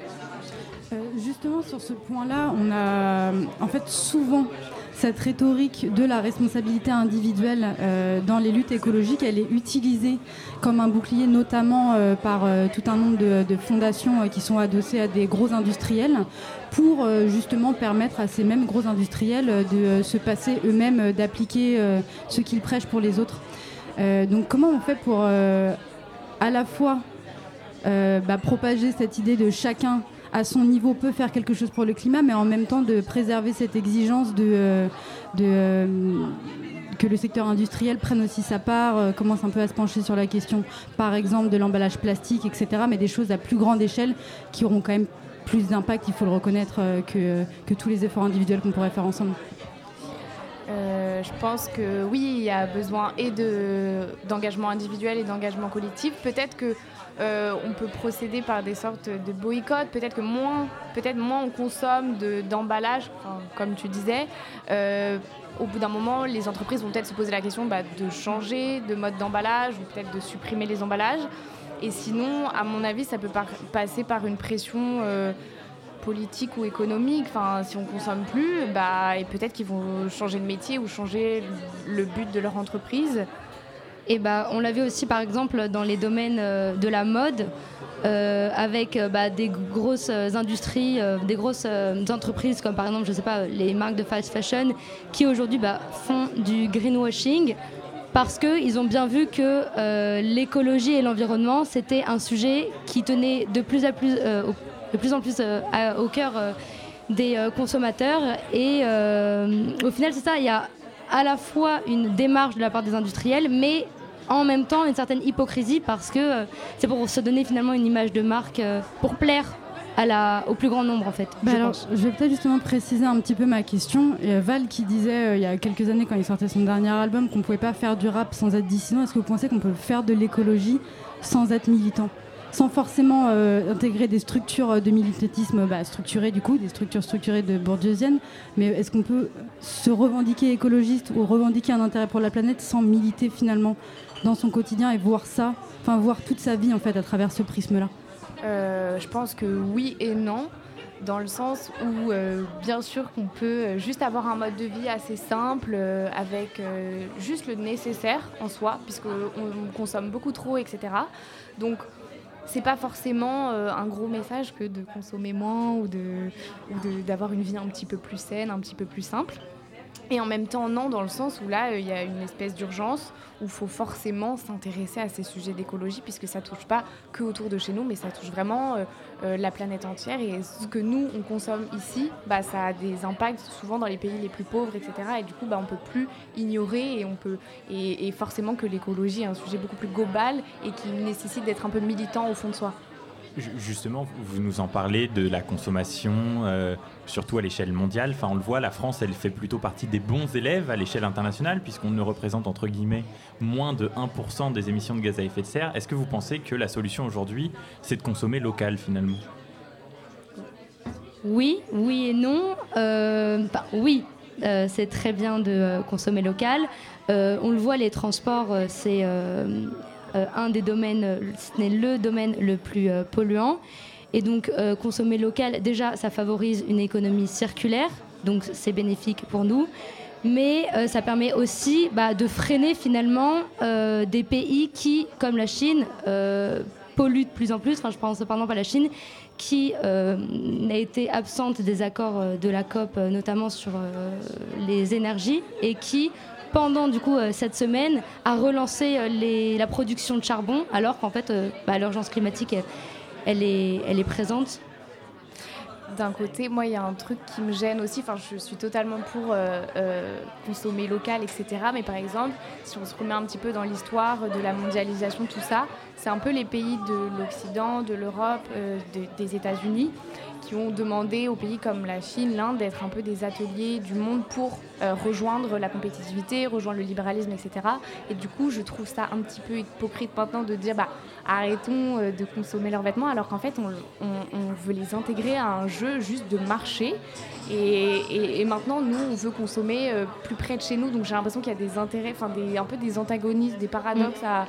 Euh, justement, sur ce point-là, on a en fait souvent cette rhétorique de la responsabilité individuelle euh, dans les luttes écologiques, elle est utilisée comme un bouclier, notamment euh, par euh, tout un nombre de, fondations qui sont adossées à des gros industriels, pour justement permettre à ces mêmes gros industriels de se passer eux-mêmes d'appliquer ce qu'ils prêchent pour les autres. donc comment on fait pour à la fois bah, propager cette idée de chacun à son niveau peut faire quelque chose pour le climat, mais en même temps de préserver cette exigence de, euh, euh, que le secteur industriel prenne aussi sa part, euh, commence un peu à se pencher sur la question, par exemple, de l'emballage plastique, etc., mais des choses à plus grande échelle qui auront quand même plus d'impact, il faut le reconnaître, que, que tous les efforts individuels qu'on pourrait faire ensemble. je pense que oui, il y a besoin et d'engagement individuel et d'engagement collectif. Peut-être que on peut procéder par des sortes de boycotts. Peut-être que moins, peut-être moins on consomme d'emballage, comme tu disais au bout d'un moment, les entreprises vont peut-être se poser la question bah, de changer de mode d'emballage ou peut-être de supprimer les emballages. Et sinon, à mon avis, ça peut passer par une pression euh, politique ou économique. Enfin, si on consomme plus, bah, et peut-être qu'ils vont changer de métier ou changer le but de leur entreprise. Et bah, on l'a vu aussi par exemple dans les domaines euh, de la mode. Euh, avec euh, bah, des grosses industries, des grosses entreprises comme par exemple, je sais pas, les marques de fast fashion qui aujourd'hui bah, font du greenwashing parce qu'ils ont bien vu que l'écologie et l'environnement c'était un sujet qui tenait de plus, en plus au cœur des consommateurs et au final c'est ça, à la fois une démarche de la part des industriels, mais en même temps une certaine hypocrisie parce que euh, c'est pour se donner finalement une image de marque euh, pour plaire à la, au plus grand nombre en fait. Bah je, alors, je, vais peut-être justement préciser un petit peu ma question. Il y a Val qui disait euh, il y a quelques années quand il sortait son dernier album qu'on ne pouvait pas faire du rap sans être dissident. Est-ce que vous pensez qu'on peut faire de l'écologie sans être militant? Sans forcément intégrer des structures de militantisme bah, structurées du coup, des structures structurées de bourdieusienne, mais est-ce qu'on peut se revendiquer écologiste ou revendiquer un intérêt pour la planète sans militer finalement dans son quotidien et voir ça, enfin voir toute sa vie en fait à travers ce prisme-là? Euh, Je pense que oui et non dans le sens où euh, bien sûr qu'on peut euh, juste avoir un mode de vie assez simple avec juste le nécessaire en soi puisqu'on consomme beaucoup trop etc. Donc c'est pas forcément un gros message que de consommer moins ou d'avoir une vie un petit peu plus saine, un petit peu plus simple. Et en même temps, non, dans le sens où là, il y a une espèce d'urgence où il faut forcément s'intéresser à ces sujets d'écologie, puisque ça touche pas que autour de chez nous, mais ça touche vraiment euh, euh, la planète entière. Et ce que nous, on consomme ici, bah, ça a des impacts souvent dans les pays les plus pauvres, etc. Et du coup, bah, on peut plus ignorer et, on peut, et forcément que l'écologie est un sujet beaucoup plus global et qui nécessite d'être un peu militant au fond de soi. Justement, vous nous en parlez de la consommation, euh, surtout à l'échelle mondiale. Enfin, on le voit, la France, elle fait plutôt partie des bons élèves à l'échelle internationale, puisqu'on ne représente entre guillemets moins de 1% des émissions de gaz à effet de serre. Est-ce que vous pensez que la solution aujourd'hui, c'est de consommer local finalement? Oui, oui et non. Euh, oui, euh, c'est très bien de consommer local. on le voit, les transports, c'est euh, un des domaines, ce n'est le domaine le plus euh, polluant. Et donc, euh, consommer local, déjà, ça favorise une économie circulaire, donc c'est bénéfique pour nous. Mais ça permet aussi bah, de freiner finalement des pays qui, comme la Chine, polluent de plus en plus. Enfin, je pense exemple à la Chine, qui a été absente des accords de la COP, notamment sur les énergies, et qui pendant du coup euh, cette semaine à relancer euh, la production de charbon alors qu'en fait euh, bah, l'urgence climatique elle, est, elle présente d'un côté, moi, il y a un truc qui me gêne aussi. Enfin, je suis totalement pour consommer local, etc. Mais par exemple, si on se remet un petit peu dans l'histoire de la mondialisation, tout ça, c'est un peu les pays de l'Occident, de l'Europe, des États-Unis qui ont demandé aux pays comme la Chine, l'Inde, d'être un peu des ateliers du monde pour euh, rejoindre la compétitivité, rejoindre le libéralisme, etc. Et du coup, je trouve ça un petit peu hypocrite maintenant de dire bah, arrêtons euh, de consommer leurs vêtements, alors qu'en fait, on, veut les intégrer à un jeu juste de marché. Et, maintenant, nous, on veut consommer euh, plus près de chez nous. Donc j'ai l'impression qu'il y a des intérêts, enfin un peu des antagonismes, des paradoxes mm. à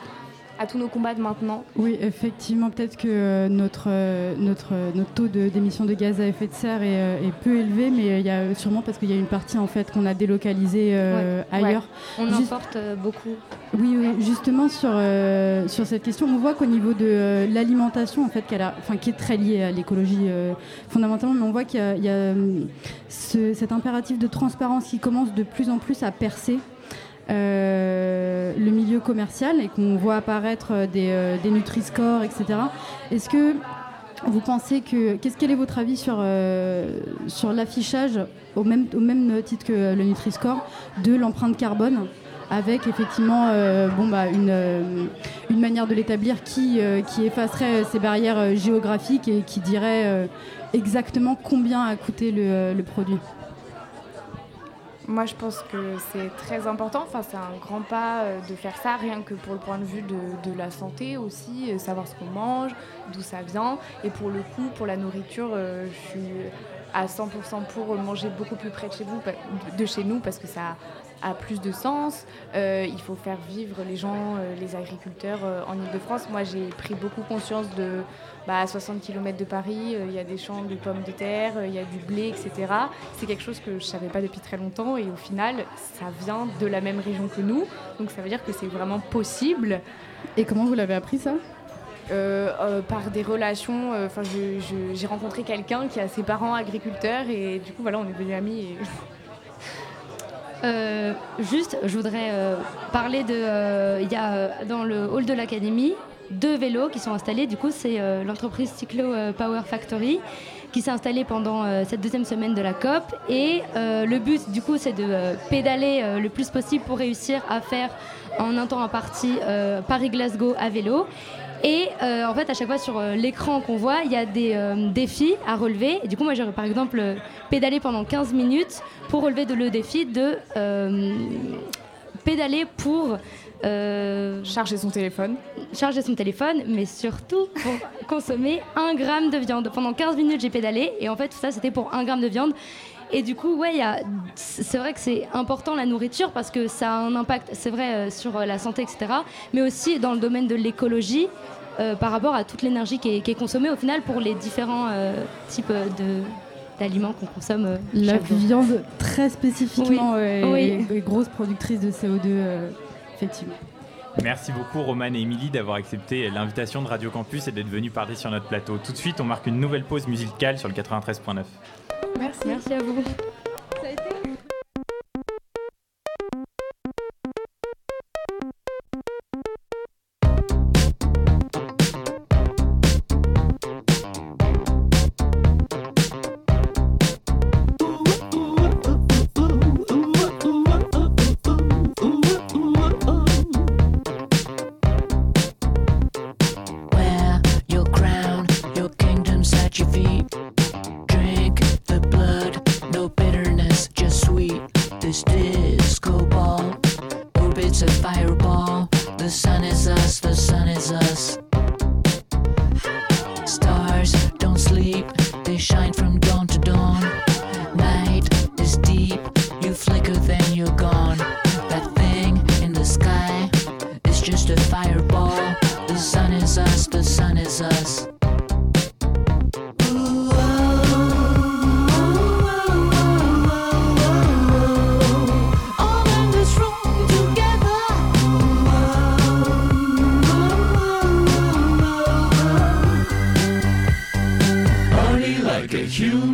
à tous nos combats de maintenant Oui, effectivement, peut-être que euh, notre, euh, notre, euh, notre taux d'émission de, gaz à effet de serre est, peu élevé, mais il y a sûrement parce qu'il y a une partie en fait qu'on a délocalisée ailleurs. On importe beaucoup. Oui, oui, justement sur, sur cette question, on voit qu'au niveau de l'alimentation, en fait, qu'elle a, enfin, qui est très liée à l'écologie fondamentalement, mais on voit qu'il y a, cet impératif de transparence qui commence de plus en plus à percer euh, le milieu commercial et qu'on voit apparaître des, euh, Nutri-Score, etc. Est-ce que vous pensez que. Qu'est-ce quel est votre avis sur, euh, sur l'affichage, au même, au même titre que le Nutri-Score, de l'empreinte carbone avec effectivement bon, bah, une, manière de l'établir qui, qui effacerait ces barrières géographiques et qui dirait exactement combien a coûté le produit? Moi, je pense que c'est très important. Enfin, c'est un grand pas euh, de faire ça, rien que pour le point de vue de, la santé aussi, euh, savoir ce qu'on mange, d'où ça vient. Et pour le coup, pour la nourriture, euh, je suis à 100% pour manger beaucoup plus près de chez, vous, de chez nous parce que ça a plus de sens. Il faut faire vivre les gens, les agriculteurs en Ile-de-France. Moi, j'ai pris beaucoup conscience de, bah, à 60 km de Paris, il y a des champs de pommes de terre, il y a du blé, etc. C'est quelque chose que je ne savais pas depuis très longtemps et au final, ça vient de la même région que nous. Donc ça veut dire que c'est vraiment possible. Et comment vous l'avez appris ça? Euh, euh, par des relations. Enfin, j'ai rencontré quelqu'un qui a ses parents agriculteurs et du coup, voilà, on est devenus amis. Et... *laughs* Euh, juste, je voudrais euh, parler de. euh, Il y a euh, dans le hall de l'académie deux vélos qui sont installés. Du coup, c'est euh, l'entreprise Cyclo euh, Power Factory qui s'est installée pendant euh, cette deuxième semaine de la COP. Et le but, du coup, c'est de pédaler le plus possible pour réussir à faire en un temps imparti Paris-Glasgow à vélo. Et en fait, à chaque fois sur l'écran qu'on voit, il y a des défis à relever. Du coup, moi, j'aurais par exemple pédalé pendant 15 minutes pour relever de, le défi de pédaler pour euh, Charger son téléphone. charger son téléphone, mais surtout pour *laughs* consommer un gramme de viande. Pendant 15 minutes, j'ai pédalé. Et en fait, tout ça, c'était pour un gramme de viande. Et du coup, ouais, c'est vrai que c'est important la nourriture parce que ça a un impact, c'est vrai, euh, sur euh, la santé, etc. Mais aussi dans le domaine de l'écologie, euh, par rapport à toute l'énergie qui est, qui est consommée au final pour les différents euh, types de d'aliments qu'on consomme. euh, La viande très spécifiquement Oui. euh, Oui. grosse productrice de CO2, euh, effectivement. Merci beaucoup Romane et Émilie d'avoir accepté l'invitation de Radio Campus et d'être venus parler sur notre plateau. Tout de suite, on marque une nouvelle pause musicale sur le 93.9. Merci. Merci à vous. Like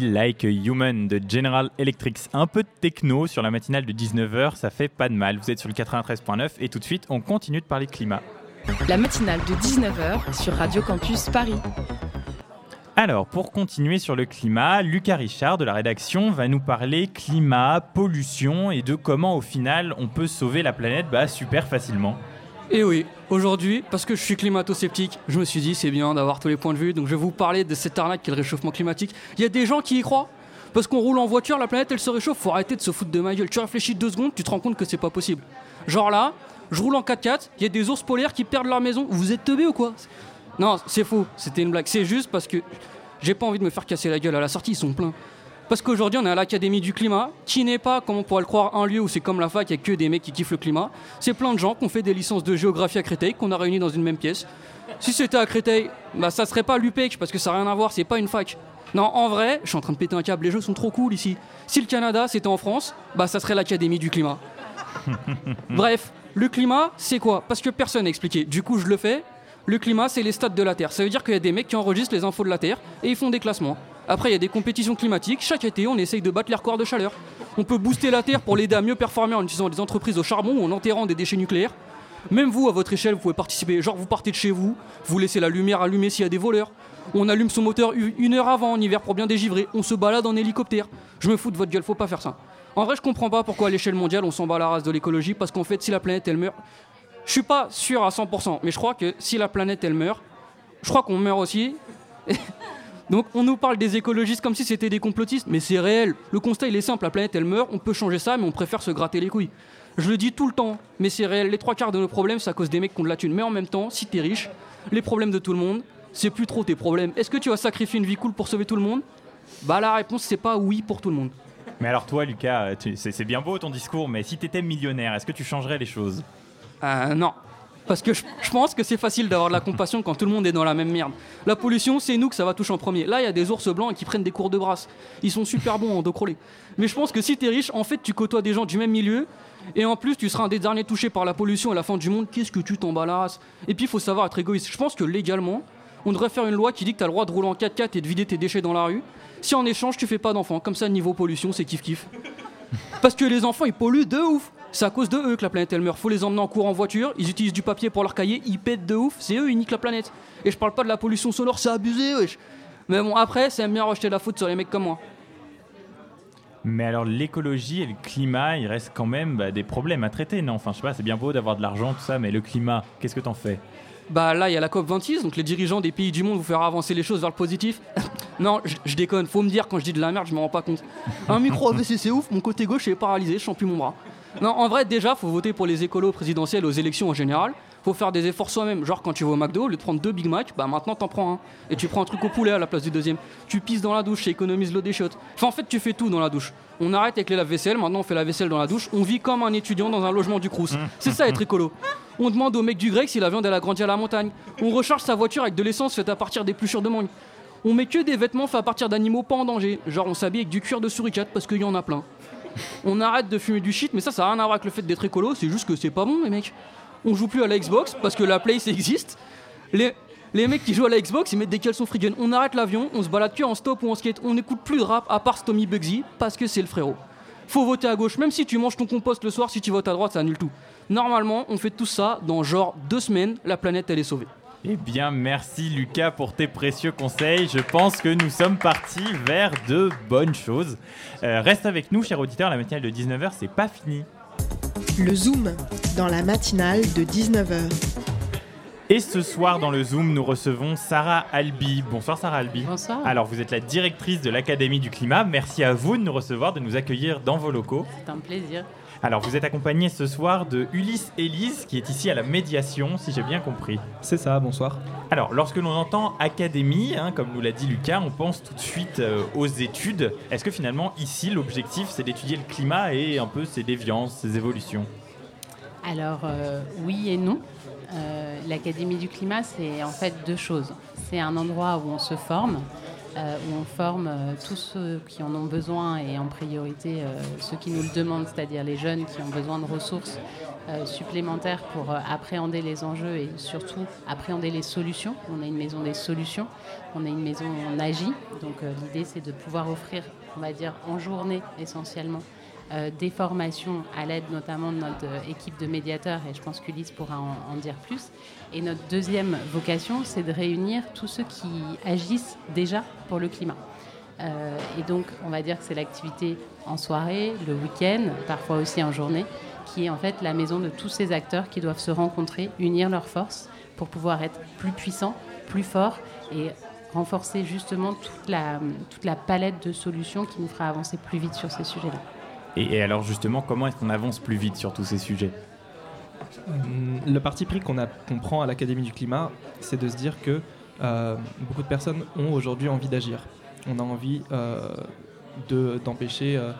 Like a Human de General Electric. Un peu de techno sur la matinale de 19h, ça fait pas de mal. Vous êtes sur le 93.9 et tout de suite, on continue de parler climat. La matinale de 19h sur Radio Campus Paris. Alors, pour continuer sur le climat, Lucas Richard de la rédaction va nous parler climat, pollution et de comment au final on peut sauver la planète bah, super facilement. Et oui, aujourd'hui, parce que je suis climato-sceptique, je me suis dit c'est bien d'avoir tous les points de vue, donc je vais vous parler de cette arnaque qui est le réchauffement climatique. Il y a des gens qui y croient. Parce qu'on roule en voiture, la planète elle se réchauffe, faut arrêter de se foutre de ma gueule. Tu réfléchis deux secondes, tu te rends compte que c'est pas possible. Genre là, je roule en 4x4, il y a des ours polaires qui perdent leur maison. Vous êtes teubés ou quoi? Non, c'est faux, c'était une blague. C'est juste parce que j'ai pas envie de me faire casser la gueule à la sortie, ils sont pleins. Parce qu'aujourd'hui, on est à l'Académie du climat, qui n'est pas, comme on pourrait le croire, un lieu où c'est comme la fac, il n'y a que des mecs qui kiffent le climat. C'est plein de gens qui ont fait des licences de géographie à Créteil, qu'on a réunis dans une même pièce. Si c'était à Créteil, bah ça serait pas l'UPEC, parce que ça n'a rien à voir, c'est pas une fac. Non, en vrai, je suis en train de péter un câble, les jeux sont trop cool ici. Si le Canada c'était en France, bah ça serait l'Académie du climat. *laughs* Bref, le climat, c'est quoi? Parce que personne n'a expliqué. Du coup, je le fais. Le climat, c'est les stades de la Terre. Ça veut dire qu'il y a des mecs qui enregistrent les infos de la Terre et ils font des classements. Après, il y a des compétitions climatiques. Chaque été, on essaye de battre les records de chaleur. On peut booster la Terre pour l'aider à mieux performer en utilisant des entreprises au charbon ou en enterrant des déchets nucléaires. Même vous, à votre échelle, vous pouvez participer. Genre, vous partez de chez vous, vous laissez la lumière allumée s'il y a des voleurs. On allume son moteur une heure avant en hiver pour bien dégivrer. On se balade en hélicoptère. Je me fous de votre gueule, faut pas faire ça. En vrai, je comprends pas pourquoi à l'échelle mondiale on s'en bat la race de l'écologie parce qu'en fait, si la planète elle meurt, je suis pas sûr à 100%, mais je crois que si la planète elle meurt, je crois qu'on meurt aussi. *laughs* Donc on nous parle des écologistes comme si c'était des complotistes, mais c'est réel. Le constat il est simple, la planète elle meurt, on peut changer ça, mais on préfère se gratter les couilles. Je le dis tout le temps, mais c'est réel. Les trois quarts de nos problèmes, c'est à cause des mecs qui ont de la thune. Mais en même temps, si t'es riche, les problèmes de tout le monde, c'est plus trop tes problèmes. Est-ce que tu vas sacrifier une vie cool pour sauver tout le monde? Bah la réponse c'est pas oui pour tout le monde. Mais alors toi, Lucas, c'est bien beau ton discours, mais si t'étais millionnaire, est-ce que tu changerais les choses? Euh, non. Parce que je, pense que c'est facile d'avoir de la compassion quand tout le monde est dans la même merde. La pollution, c'est nous que ça va toucher en premier. Là, il y a des ours blancs qui prennent des cours de brasse. Ils sont super bons en dos crawlé. Mais je pense que si t'es riche, en fait, tu côtoies des gens du même milieu. Et en plus, tu seras un des derniers touchés par la pollution à la fin du monde. Qu'est-ce que tu race Et puis, il faut savoir être égoïste. Je pense que légalement, on devrait faire une loi qui dit que t'as le droit de rouler en 4x4 et de vider tes déchets dans la rue. Si en échange, tu fais pas d'enfants. Comme ça, niveau pollution, c'est kiff-kiff. Parce que les enfants, ils polluent de ouf. C'est à cause de eux que la planète elle meurt. Faut les emmener en cours en voiture. Ils utilisent du papier pour leur cahier. Ils pètent de ouf. C'est eux, ils niquent la planète. Et je parle pas de la pollution sonore, c'est abusé, wesh. Mais bon, après, c'est bien rejeter la faute sur les mecs comme moi. Mais alors l'écologie et le climat, il reste quand même bah, des problèmes à traiter, non? Enfin, je sais pas, c'est bien beau d'avoir de l'argent, tout ça, mais le climat, qu'est-ce que t'en fais? Bah là, il y a la COP26, donc les dirigeants des pays du monde vous faire avancer les choses vers le positif. *laughs* non, je- je déconne, faut me dire quand je dis de la merde, je m'en rends pas compte. Un micro AVC, c'est ouf, mon côté gauche est paralysé, je sens plus mon bras. Non, en vrai, déjà, faut voter pour les écolos présidentielles aux élections en général. Faut faire des efforts soi-même. Genre, quand tu vas au McDo, au lieu de prendre deux Big Mac, bah maintenant t'en prends un. Et tu prends un truc au poulet à la place du deuxième. Tu pisses dans la douche, ça économise l'eau des chiottes. Enfin, en fait, tu fais tout dans la douche. On arrête avec les lave-vaisselle, maintenant on fait la vaisselle dans la douche. On vit comme un étudiant dans un logement du Crous. C'est ça être écolo. On demande au mec du grec si la viande elle a grandi à la montagne. On recharge sa voiture avec de l'essence faite à partir d'épluchures de mangue. On met que des vêtements faits à partir d'animaux pas en danger. Genre on s'habille avec du cuir de suricate parce qu'il y en a plein. On arrête de fumer du shit, mais ça, ça n'a rien à voir avec le fait d'être écolo, c'est juste que c'est pas bon, les mecs. On joue plus à la Xbox parce que la Play, existe. Les, les mecs qui jouent à la Xbox, ils mettent des caleçons free. On arrête l'avion, on se balade que en stop ou en skate. On n'écoute plus de rap à part Stomy Bugsy parce que c'est le frérot. Faut voter à gauche, même si tu manges ton compost le soir, si tu votes à droite, ça annule tout. Normalement, on fait tout ça dans genre deux semaines, la planète elle est sauvée. Eh bien, merci Lucas pour tes précieux conseils. Je pense que nous sommes partis vers de bonnes choses. Euh, reste avec nous, cher auditeur, la matinale de 19h, c'est pas fini. Le Zoom, dans la matinale de 19h. Et ce soir, dans le Zoom, nous recevons Sarah Albi. Bonsoir Sarah Albi. Bonsoir. Alors, vous êtes la directrice de l'Académie du climat. Merci à vous de nous recevoir, de nous accueillir dans vos locaux. C'est un plaisir. Alors, vous êtes accompagné ce soir de Ulysse Élise, qui est ici à la médiation, si j'ai bien compris. C'est ça, bonsoir. Alors, lorsque l'on entend académie, hein, comme nous l'a dit Lucas, on pense tout de suite euh, aux études. Est-ce que finalement, ici, l'objectif, c'est d'étudier le climat et un peu ses déviances, ses évolutions? Alors, euh, oui et non. Euh, L'Académie du climat, c'est en fait deux choses. C'est un endroit où on se forme euh, où on forme euh, tous ceux qui en ont besoin et en priorité euh, ceux qui nous le demandent, c'est-à-dire les jeunes qui ont besoin de ressources supplémentaires pour appréhender les enjeux et surtout appréhender les solutions. On a une maison des solutions, on a une maison où on agit. Donc l'idée c'est de pouvoir offrir, on va dire en journée essentiellement, euh, des formations à l'aide notamment de notre euh, équipe de médiateurs et je pense qu'Ulysse pourra en, dire plus. Et notre deuxième vocation, c'est de réunir tous ceux qui agissent déjà pour le climat. Euh, et donc, on va dire que c'est l'activité en soirée, le week-end, parfois aussi en journée, qui est en fait la maison de tous ces acteurs qui doivent se rencontrer, unir leurs forces pour pouvoir être plus puissants, plus forts et renforcer justement toute la palette de solutions qui nous fera avancer plus vite sur ces sujets-là. Et, alors justement, comment est-ce qu'on avance plus vite sur tous ces sujets Hum, Le parti pris qu'on prend à l'Académie du climat, c'est de se dire que euh, beaucoup de personnes ont aujourd'hui envie d'agir. On a envie euh, de- d'empêcher euh,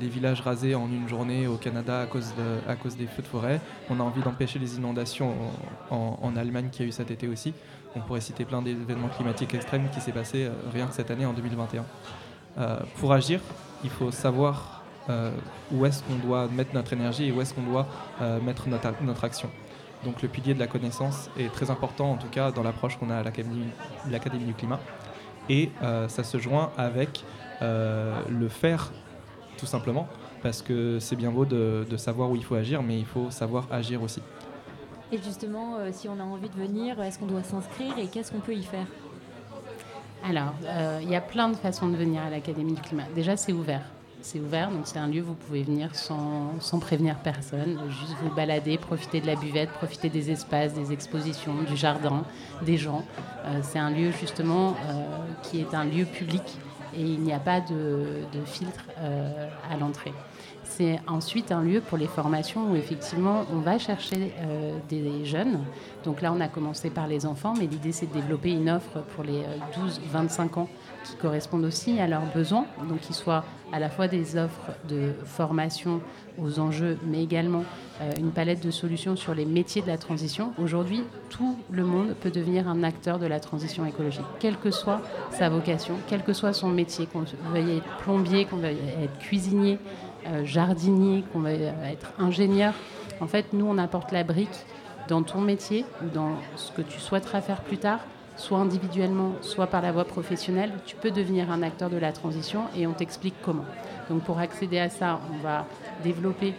les villages rasés en une journée au Canada à cause, des feux de forêt. On a envie d'empêcher les inondations en, en- Allemagne qui a eu cet été aussi. On pourrait citer plein d'événements climatiques extrêmes qui s'est passé rien que cette année en 2021. Euh, pour agir, il faut savoir euh, où est-ce qu'on doit mettre notre énergie et où est-ce qu'on doit euh, mettre notre, notre action. Donc le pilier de la connaissance est très important, en tout cas dans l'approche qu'on a à l'Académie du climat. Et euh, ça se joint avec euh, le faire, tout simplement, parce que c'est bien beau de, de savoir où il faut agir, mais il faut savoir agir aussi. Et justement, euh, si on a envie de venir, est-ce qu'on doit s'inscrire et qu'est-ce qu'on peut y faire? Alors, euh, il y a plein de façons de venir à l'Académie du climat. Déjà, c'est ouvert. C'est ouvert, donc c'est un lieu où vous pouvez venir sans, sans prévenir personne, juste vous balader, profiter de la buvette, profiter des espaces, des expositions, du jardin, des gens. Euh, c'est un lieu justement euh, qui est un lieu public et il n'y a pas de, de filtre euh, à l'entrée. C'est ensuite un lieu pour les formations où effectivement on va chercher des jeunes. Donc là on a commencé par les enfants, mais l'idée c'est de développer une offre pour les euh, 12-25 ans qui correspondent aussi à leurs besoins, donc qui soient à la fois des offres de formation aux enjeux, mais également euh, une palette de solutions sur les métiers de la transition. Aujourd'hui, tout le monde peut devenir un acteur de la transition écologique, quelle que soit sa vocation, quel que soit son métier, qu'on veuille être plombier, qu'on veuille être cuisinier, euh, jardinier, qu'on veuille être ingénieur. En fait, nous, on apporte la brique dans ton métier, dans ce que tu souhaiteras faire plus tard, soit individuellement, soit par la voie professionnelle, tu peux devenir un acteur de la transition et on t'explique comment. Donc pour accéder à ça, on va développer,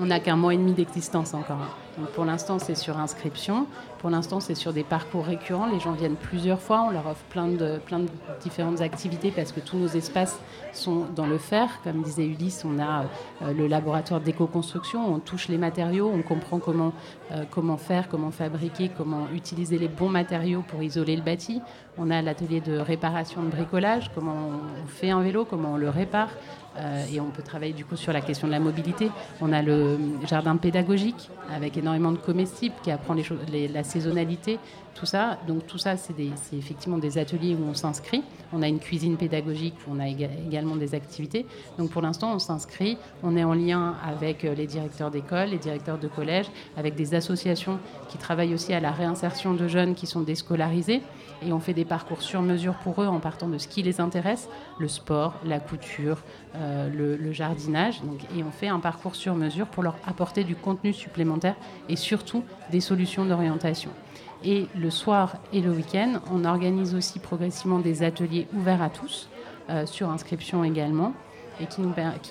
on n'a qu'un mois et demi d'existence encore. Pour l'instant, c'est sur inscription. Pour l'instant, c'est sur des parcours récurrents. Les gens viennent plusieurs fois. On leur offre plein de, plein de différentes activités parce que tous nos espaces sont dans le fer. Comme disait Ulysse, on a euh, le laboratoire d'éco-construction. On touche les matériaux, on comprend comment, euh, comment faire, comment fabriquer, comment utiliser les bons matériaux pour isoler le bâti. On a l'atelier de réparation de bricolage, comment on fait un vélo, comment on le répare. Euh, et on peut travailler du coup sur la question de la mobilité. On a le jardin pédagogique avec énormément de comestibles qui apprend la saisonnalité, tout ça. C'est effectivement des ateliers où on s'inscrit. On a une cuisine pédagogique où on a éga- également des activités. Donc pour l'instant, on s'inscrit. On est en lien avec euh, les directeurs d'école, les directeurs de collège, avec des associations qui travaillent aussi à la réinsertion de jeunes qui sont déscolarisés. Et on fait des parcours sur mesure pour eux en partant de ce qui les intéresse, le sport, la couture, euh, le, jardinage. Et on fait un parcours sur mesure pour leur apporter du contenu supplémentaire et surtout des solutions d'orientation. Et le soir et le week-end, on organise aussi progressivement des ateliers ouverts à tous, euh, sur inscription également, et qui,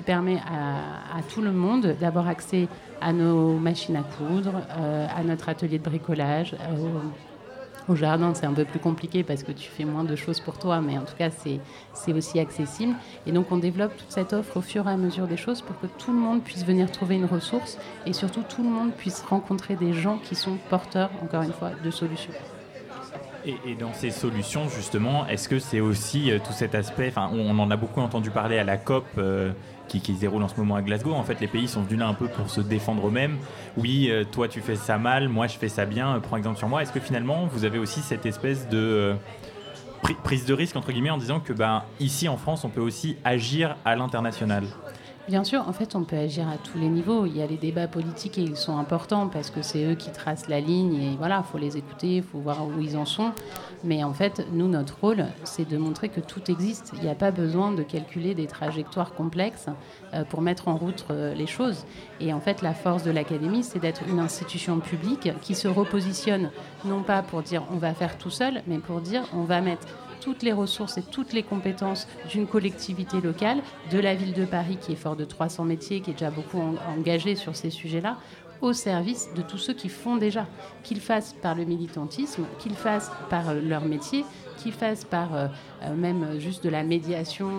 permet à, à tout le monde d'avoir accès à nos machines à coudre, euh, à notre atelier de bricolage, euh, au jardin, c'est un peu plus compliqué parce que tu fais moins de choses pour toi, mais en tout cas, c'est aussi accessible. Et donc, on développe toute cette offre au fur et à mesure des choses pour que tout le monde puisse venir trouver une ressource et surtout tout le monde puisse rencontrer des gens qui sont porteurs, encore une fois, de solutions. Et, dans ces solutions, justement, est-ce que c'est aussi euh, tout cet aspect, enfin, on, on en a beaucoup entendu parler à la COP euh, qui, se déroule en ce moment à Glasgow. En fait, les pays sont venus là un peu pour se défendre eux-mêmes. Oui, euh, toi tu fais ça mal, moi je fais ça bien, euh, prends exemple sur moi. Est-ce que finalement, vous avez aussi cette espèce de euh, pri- prise de risque, entre guillemets, en disant que ben, ici en France, on peut aussi agir à l'international? Bien sûr, en fait, on peut agir à tous les niveaux. Il y a les débats politiques et ils sont importants parce que c'est eux qui tracent la ligne et voilà, il faut les écouter, il faut voir où ils en sont. Mais en fait, nous, notre rôle, c'est de montrer que tout existe. Il n'y a pas besoin de calculer des trajectoires complexes euh, pour mettre en route euh, les choses. Et en fait, la force de l'académie, c'est d'être une institution publique qui se repositionne, non pas pour dire on va faire tout seul, mais pour dire on va mettre toutes les ressources et toutes les compétences d'une collectivité locale, de la ville de Paris qui est fort de 300 métiers, qui est déjà beaucoup engagé sur ces sujets-là, au service de tous ceux qui font déjà, qu'ils fassent par le militantisme, qu'ils fassent par euh, leur métier, qu'ils fassent par euh, euh, même juste de la médiation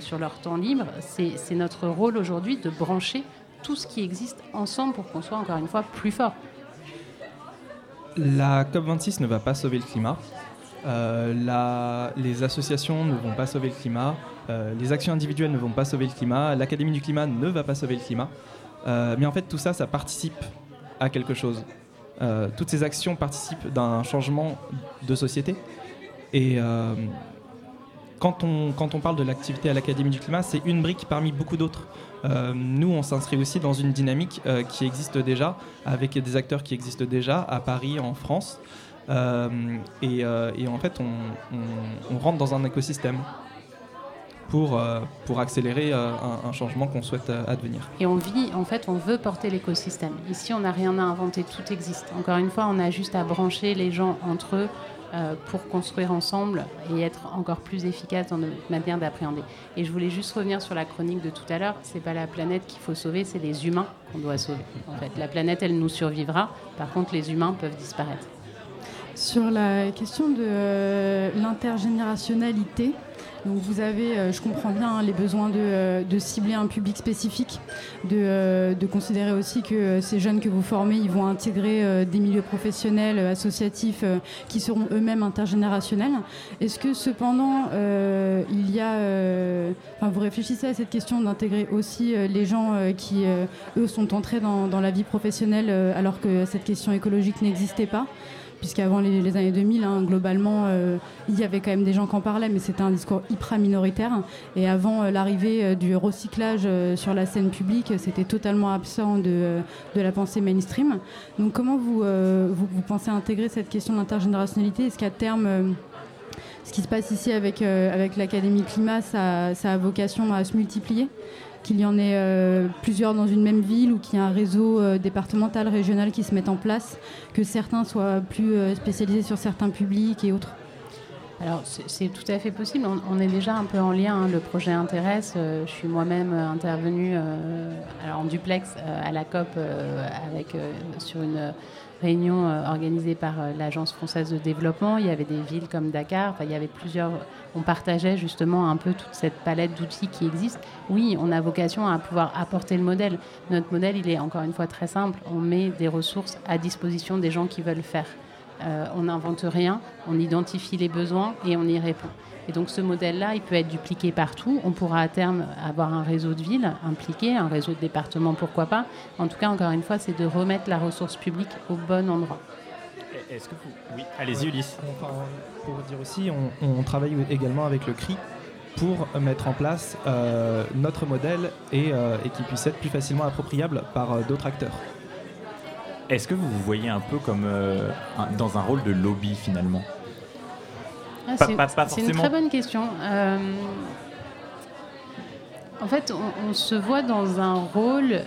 sur leur temps libre. C'est notre rôle aujourd'hui de brancher tout ce qui existe ensemble pour qu'on soit encore une fois plus fort. La COP26 ne va pas sauver le climat. Euh, les associations ne vont pas sauver le climat, euh, les actions individuelles ne vont pas sauver le climat, l'Académie du climat ne va pas sauver le climat. Euh, mais en fait, tout ça, ça participe à quelque chose. toutes ces actions participent d'un changement de société. Et quand, on, quand on parle de l'activité à l'Académie du climat, c'est une brique parmi beaucoup d'autres. nous, on s'inscrit aussi dans une dynamique qui existe déjà, avec des acteurs qui existent déjà à Paris, en France. Euh, euh, et, en fait, on, rentre dans un écosystème pour, euh, pour accélérer un, changement qu'on souhaite advenir. Et on vit, en fait, on veut porter l'écosystème. Ici, on n'a rien à inventer, tout existe. Encore une fois, on a juste à brancher les gens entre eux pour construire ensemble et être encore plus efficace dans notre manière d'appréhender. Et je voulais juste revenir sur la chronique de tout à l'heure. C'est pas la planète qu'il faut sauver, c'est les humains qu'on doit sauver. En fait, la planète, elle nous survivra. Par contre, les humains peuvent disparaître. Sur la question de euh, l'intergénérationnalité, donc vous avez, euh, je comprends bien, hein, les besoins euh, de, cibler un public spécifique, de, considérer aussi que ces jeunes que vous formez, ils vont intégrer des milieux professionnels, associatifs, qui seront eux-mêmes intergénérationnels. Est-ce que cependant, il y a, enfin, vous réfléchissez à cette question d'intégrer aussi les gens qui, eux, sont entrés dans la vie professionnelle alors que cette question écologique n'existait pas? Puisqu'avant les, les, années 2000, hein, globalement, euh, il y avait quand même des gens qui en parlaient, mais c'était un discours hyper minoritaire. Et avant euh, l'arrivée euh, du recyclage sur la scène publique, c'était totalement absent de, de, la pensée mainstream. Donc comment vous, vous, pensez intégrer cette question d'intergénérationnalité Est-ce qu'à terme ce qui se passe ici avec, avec l'Académie Climat, ça, a vocation à se multiplier? Qu'il y en ait euh, plusieurs dans une même ville ou qu'il y ait un réseau euh, départemental, régional qui se mette en place, que certains soient plus euh, spécialisés sur certains publics et autres alors c'est tout à fait possible. On, est déjà un peu en lien. Hein. Le projet intéresse. je suis moi-même intervenue en duplex à la COP avec sur une réunion organisée par l'Agence française de développement. Il y avait des villes comme Dakar. il y avait plusieurs on partageait justement un peu toute cette palette d'outils qui existe. Oui, on a vocation à pouvoir apporter le modèle. Notre modèle, il est encore une fois très simple. On met des ressources à disposition des gens qui veulent faire. Euh, on n'invente rien, on identifie les besoins et on y répond. Et donc ce modèle-là, il peut être dupliqué partout. On pourra à terme avoir un réseau de villes impliqué, un réseau de départements, pourquoi pas. En tout cas, encore une fois, c'est de remettre la ressource publique au bon endroit. Est-ce que vous... Oui, allez-y Ulysse. pour dire aussi, on, travaille également avec le CRI pour mettre en place euh, notre modèle et, euh, et qu'il puisse être plus facilement appropriable par euh, d'autres acteurs. Est-ce que vous vous voyez un peu comme dans un rôle de lobby finalement? Ah, C'est une très bonne question. en fait, on, on, se voit dans un rôle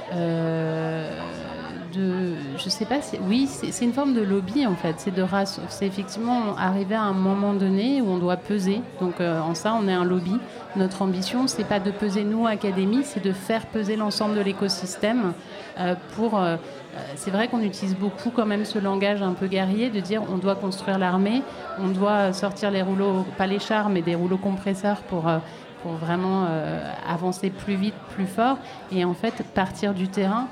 de, je sais pas, oui, c'est une forme de lobby en fait. C'est de c'est effectivement arriver à un moment donné où on doit peser. Donc euh, en ça, on est un lobby. Notre ambition, c'est pas de peser nous académie, c'est de faire peser l'ensemble de l'écosystème euh, pour. Euh, c'est vrai qu'on utilise beaucoup quand même ce langage un peu guerrier de dire on doit construire l'armée, on doit sortir les rouleaux, pas les chars, mais des rouleaux compresseurs pour pour vraiment avancer plus vite, plus fort, et en fait partir du terrain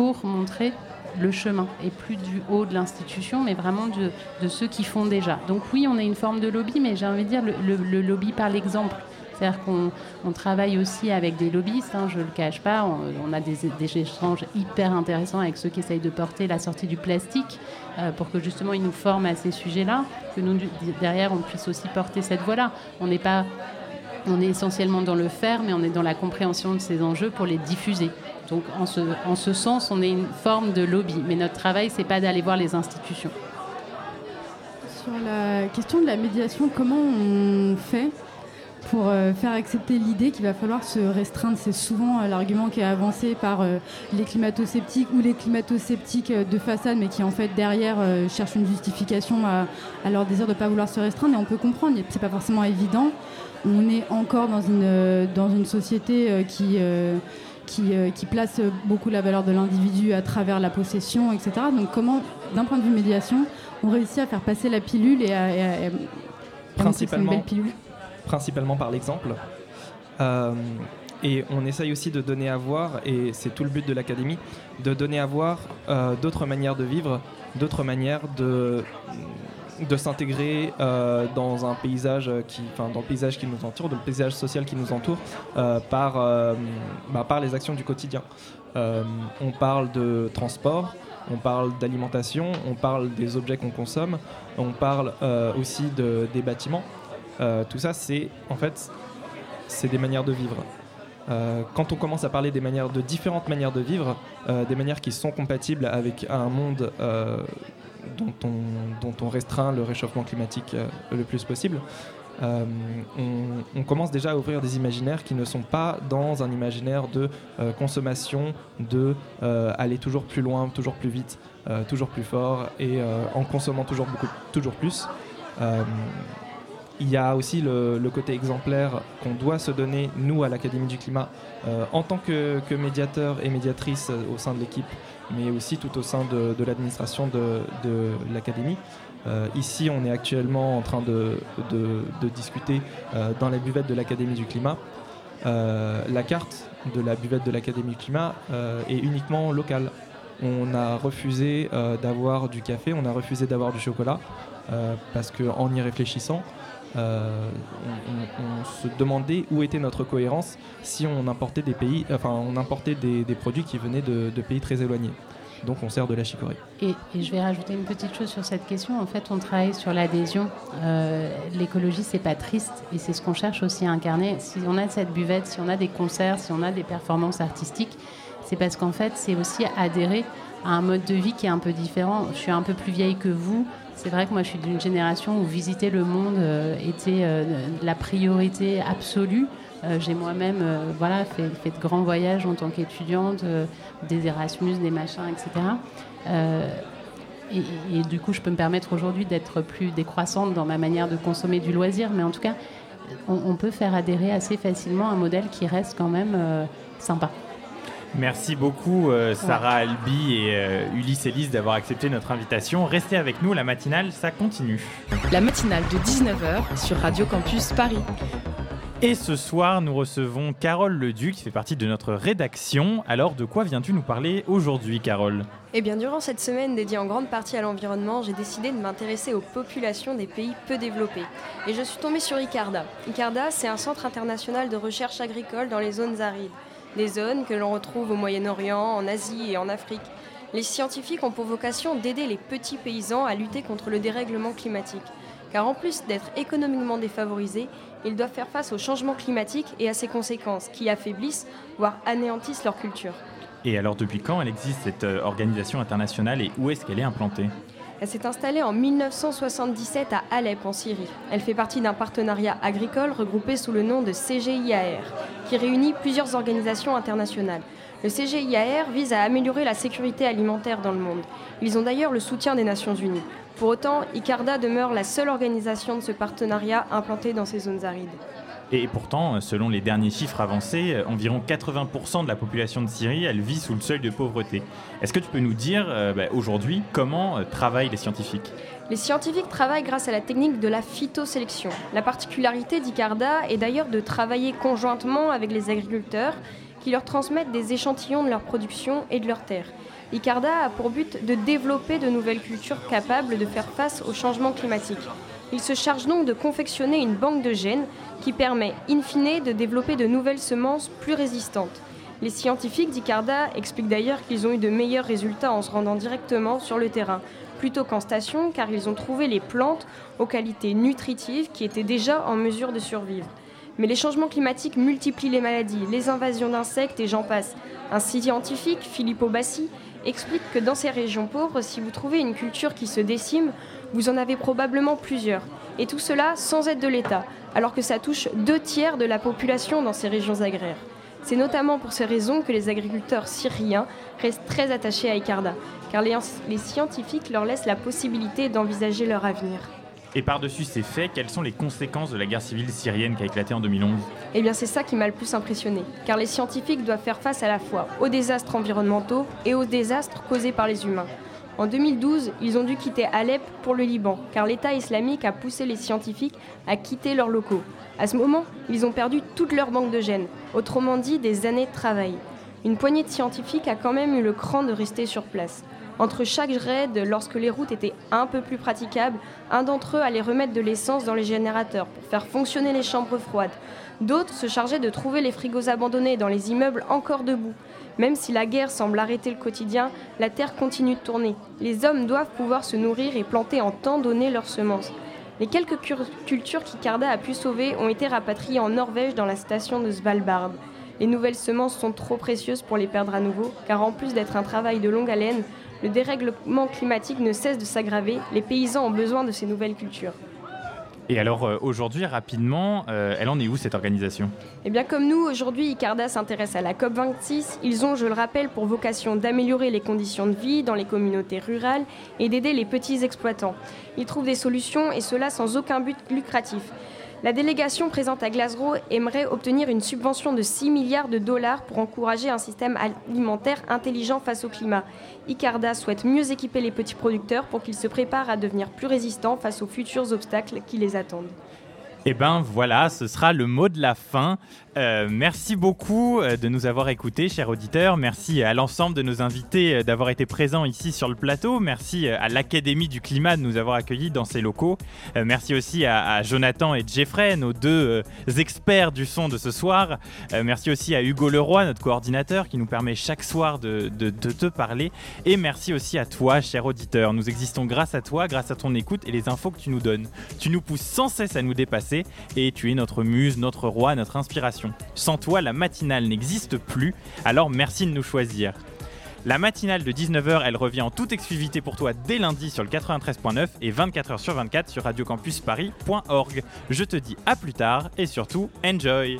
pour montrer le chemin et plus du haut de l'institution, mais vraiment de, ceux qui font déjà. Donc oui, on a une forme de lobby, mais j'ai envie de dire le, lobby par l'exemple. C'est-à-dire qu'on travaille aussi avec des lobbyistes, hein, je ne le cache pas. On, a des, des, échanges hyper intéressants avec ceux qui essayent de porter la sortie du plastique euh, pour que justement ils nous forment à ces sujets-là, que nous, derrière, on puisse aussi porter cette voie-là. On n'est pas on est essentiellement dans le faire, mais on est dans la compréhension de ces enjeux pour les diffuser. Donc en ce, en ce sens, on est une forme de lobby. Mais notre travail, c'est pas d'aller voir les institutions. Sur la question de la médiation, comment on fait pour euh, faire accepter l'idée qu'il va falloir se restreindre? C'est souvent euh, l'argument qui est avancé par euh, les climato-sceptiques ou les climato-sceptiques de façade, mais qui en fait derrière cherchent une justification à, leur désir de ne pas vouloir se restreindre. Et on peut comprendre, c'est pas forcément évident. On est encore dans une, société qui, qui, euh, qui place beaucoup la valeur de l'individu à travers la possession, etc. Donc comment, d'un point de vue médiation, on réussit à faire passer la pilule et à, et à- et une Principalement, belle pilule? Principalement par l'exemple. Euh, et on essaye aussi de donner à voir, et c'est tout le but de l'académie, de donner à voir euh, d'autres manières de vivre, d'autres manières de, de s'intégrer euh, dans un paysage qui, enfin, dans le paysage qui nous entoure, le paysage social qui nous entoure, euh, par, euh, bah, par les actions du quotidien. Euh, on parle de transport, on parle d'alimentation, on parle des objets qu'on consomme, on parle euh, aussi de, des bâtiments. Euh, tout ça, c'est en fait, des manières de vivre. Euh, quand on commence à parler des manières, de différentes manières de vivre, euh, des manières qui sont compatibles avec un monde euh, dont, on, restreint le réchauffement climatique euh, le plus possible, euh, on, commence déjà à ouvrir des imaginaires qui ne sont pas dans un imaginaire de euh, consommation, de aller toujours plus loin, toujours plus vite, toujours plus fort et en consommant toujours toujours plus. Il y a aussi le côté exemplaire qu'on doit se donner, nous, à l'Académie du climat, euh, en tant que, médiateur et médiatrice euh, au sein de l'équipe, mais aussi tout au sein de, l'administration de, l'Académie. Euh, ici, on est actuellement en train de, discuter dans la buvette de l'Académie du climat. La carte de la buvette de l'Académie du climat est uniquement locale. On a refusé d'avoir du café, on a refusé d'avoir du chocolat, parce qu'en y réfléchissant, euh, on, se demandait où était notre cohérence si on importait des pays, enfin on importait des, produits qui venaient de, pays très éloignés. Donc on sert de la chicorée. Et, et je vais rajouter une petite chose sur cette question. En fait, on travaille sur l'adhésion. Euh, L'écologie, c'est pas triste, et c'est ce qu'on cherche aussi à incarner. Si on a cette buvette, si on a des concerts, si on a des performances artistiques, c'est parce qu'en fait, c'est aussi adhérer à un mode de vie qui est un peu différent. Je suis un peu plus vieille que vous. C'est vrai que moi, je suis d'une génération où visiter le monde euh, était euh, la priorité absolue. Euh, J'ai moi-même voilà, fait, de grands voyages en tant qu'étudiante, des Erasmus, des machins, etc. Et, du coup, je peux me permettre aujourd'hui d'être plus décroissante dans ma manière de consommer du loisir. Mais en tout cas, on, on peut faire adhérer assez facilement un modèle qui reste quand même sympa. Merci beaucoup euh, Sarah Albi et euh, Ulysse Elise d'avoir accepté notre invitation. Restez avec nous, la matinale, ça continue. La matinale de 19h sur Radio Campus Paris. Et ce soir, nous recevons Carole Leduc qui fait partie de notre rédaction. Alors, de quoi viens-tu nous parler aujourd'hui, Carole? Eh bien, durant cette semaine dédiée en grande partie à l'environnement, j'ai décidé de m'intéresser aux populations des pays peu développés. Et je suis tombée sur ICARDA. ICARDA, c'est un centre international de recherche agricole dans les zones arides. Des zones que l'on retrouve au Moyen-Orient, en Asie et en Afrique. Les scientifiques ont pour vocation d'aider les petits paysans à lutter contre le dérèglement climatique. Car en plus d'être économiquement défavorisés, ils doivent faire face au changement climatique et à ses conséquences, qui affaiblissent, voire anéantissent leur culture. Et alors, depuis quand elle existe cette euh, organisation internationale et où est-ce qu'elle est implantée? Elle s'est installée en 1977 à Alep, en Syrie. Elle fait partie d'un partenariat agricole regroupé sous le nom de CGIAR, qui réunit plusieurs organisations internationales. Le CGIAR vise à améliorer la sécurité alimentaire dans le monde. Ils ont d'ailleurs le soutien des Nations Unies. Pour autant, ICARDA demeure la seule organisation de ce partenariat implantée dans ces zones arides. Et pourtant, selon les derniers chiffres avancés, environ 80% de la population de Syrie, elle vit sous le seuil de pauvreté. Est-ce que tu peux nous dire euh, bah, aujourd'hui comment euh, travaillent les scientifiques? Les scientifiques travaillent grâce à la technique de la phytosélection. La particularité d'ICARDA est d'ailleurs de travailler conjointement avec les agriculteurs qui leur transmettent des échantillons de leur production et de leurs terres. ICARDA a pour but de développer de nouvelles cultures capables de faire face au changement climatique. Il se charge donc de confectionner une banque de gènes qui permet, in fine, de développer de nouvelles semences plus résistantes. Les scientifiques d'ICARDA expliquent d'ailleurs qu'ils ont eu de meilleurs résultats en se rendant directement sur le terrain, plutôt qu'en station, car ils ont trouvé les plantes aux qualités nutritives qui étaient déjà en mesure de survivre. Mais les changements climatiques multiplient les maladies, les invasions d'insectes et j'en passe. Un scientifique, Filippo Bassi, explique que dans ces régions pauvres, si vous trouvez une culture qui se décime, vous en avez probablement plusieurs. Et tout cela sans aide de l'État, alors que ça touche deux tiers de la population dans ces régions agraires. C'est notamment pour ces raisons que les agriculteurs syriens restent très attachés à Icarda, car les, les scientifiques leur laissent la possibilité d'envisager leur avenir. Et par-dessus ces faits, quelles sont les conséquences de la guerre civile syrienne qui a éclaté en 2011 Eh bien, c'est ça qui m'a le plus impressionné, car les scientifiques doivent faire face à la fois aux désastres environnementaux et aux désastres causés par les humains. En 2012, ils ont dû quitter Alep pour le Liban, car l'État islamique a poussé les scientifiques à quitter leurs locaux. À ce moment, ils ont perdu toute leur banque de gènes, autrement dit des années de travail. Une poignée de scientifiques a quand même eu le cran de rester sur place. Entre chaque raid, lorsque les routes étaient un peu plus praticables, un d'entre eux allait remettre de l'essence dans les générateurs pour faire fonctionner les chambres froides. D'autres se chargeaient de trouver les frigos abandonnés dans les immeubles encore debout. Même si la guerre semble arrêter le quotidien, la terre continue de tourner. Les hommes doivent pouvoir se nourrir et planter en temps donné leurs semences. Les quelques cultures qu'Icarda a pu sauver ont été rapatriées en Norvège dans la station de Svalbard. Les nouvelles semences sont trop précieuses pour les perdre à nouveau, car en plus d'être un travail de longue haleine, le dérèglement climatique ne cesse de s'aggraver. Les paysans ont besoin de ces nouvelles cultures. Et alors euh, aujourd'hui, rapidement, euh, elle en est où cette organisation? Eh bien comme nous, aujourd'hui, Icarda s'intéresse à la COP26. Ils ont, je le rappelle, pour vocation d'améliorer les conditions de vie dans les communautés rurales et d'aider les petits exploitants. Ils trouvent des solutions et cela sans aucun but lucratif. La délégation présente à Glasgow aimerait obtenir une subvention de 6 milliards de dollars pour encourager un système alimentaire intelligent face au climat. Icarda souhaite mieux équiper les petits producteurs pour qu'ils se préparent à devenir plus résistants face aux futurs obstacles qui les attendent. Eh ben voilà, ce sera le mot de la fin. Euh, merci beaucoup euh, de nous avoir écoutés, chers auditeurs. Merci à l'ensemble de nos invités euh, d'avoir été présents ici sur le plateau. Merci à l'Académie du climat de nous avoir accueillis dans ses locaux. merci aussi à, Jonathan et Jeffrey, nos deux experts du son de ce soir. merci aussi à Hugo Leroy, notre coordinateur, qui nous permet chaque soir de, de te parler. Et merci aussi à toi, cher auditeur. Nous existons grâce à toi, grâce à ton écoute et les infos que tu nous donnes. Tu nous pousses sans cesse à nous dépasser et tu es notre muse, notre roi, notre inspiration. Sans toi, la matinale n'existe plus, alors merci de nous choisir. La matinale de 19h, elle revient en toute exclusivité pour toi dès lundi sur le 93.9 et 24h sur 24 sur radiocampusparis.org. Je te dis à plus tard et surtout, enjoy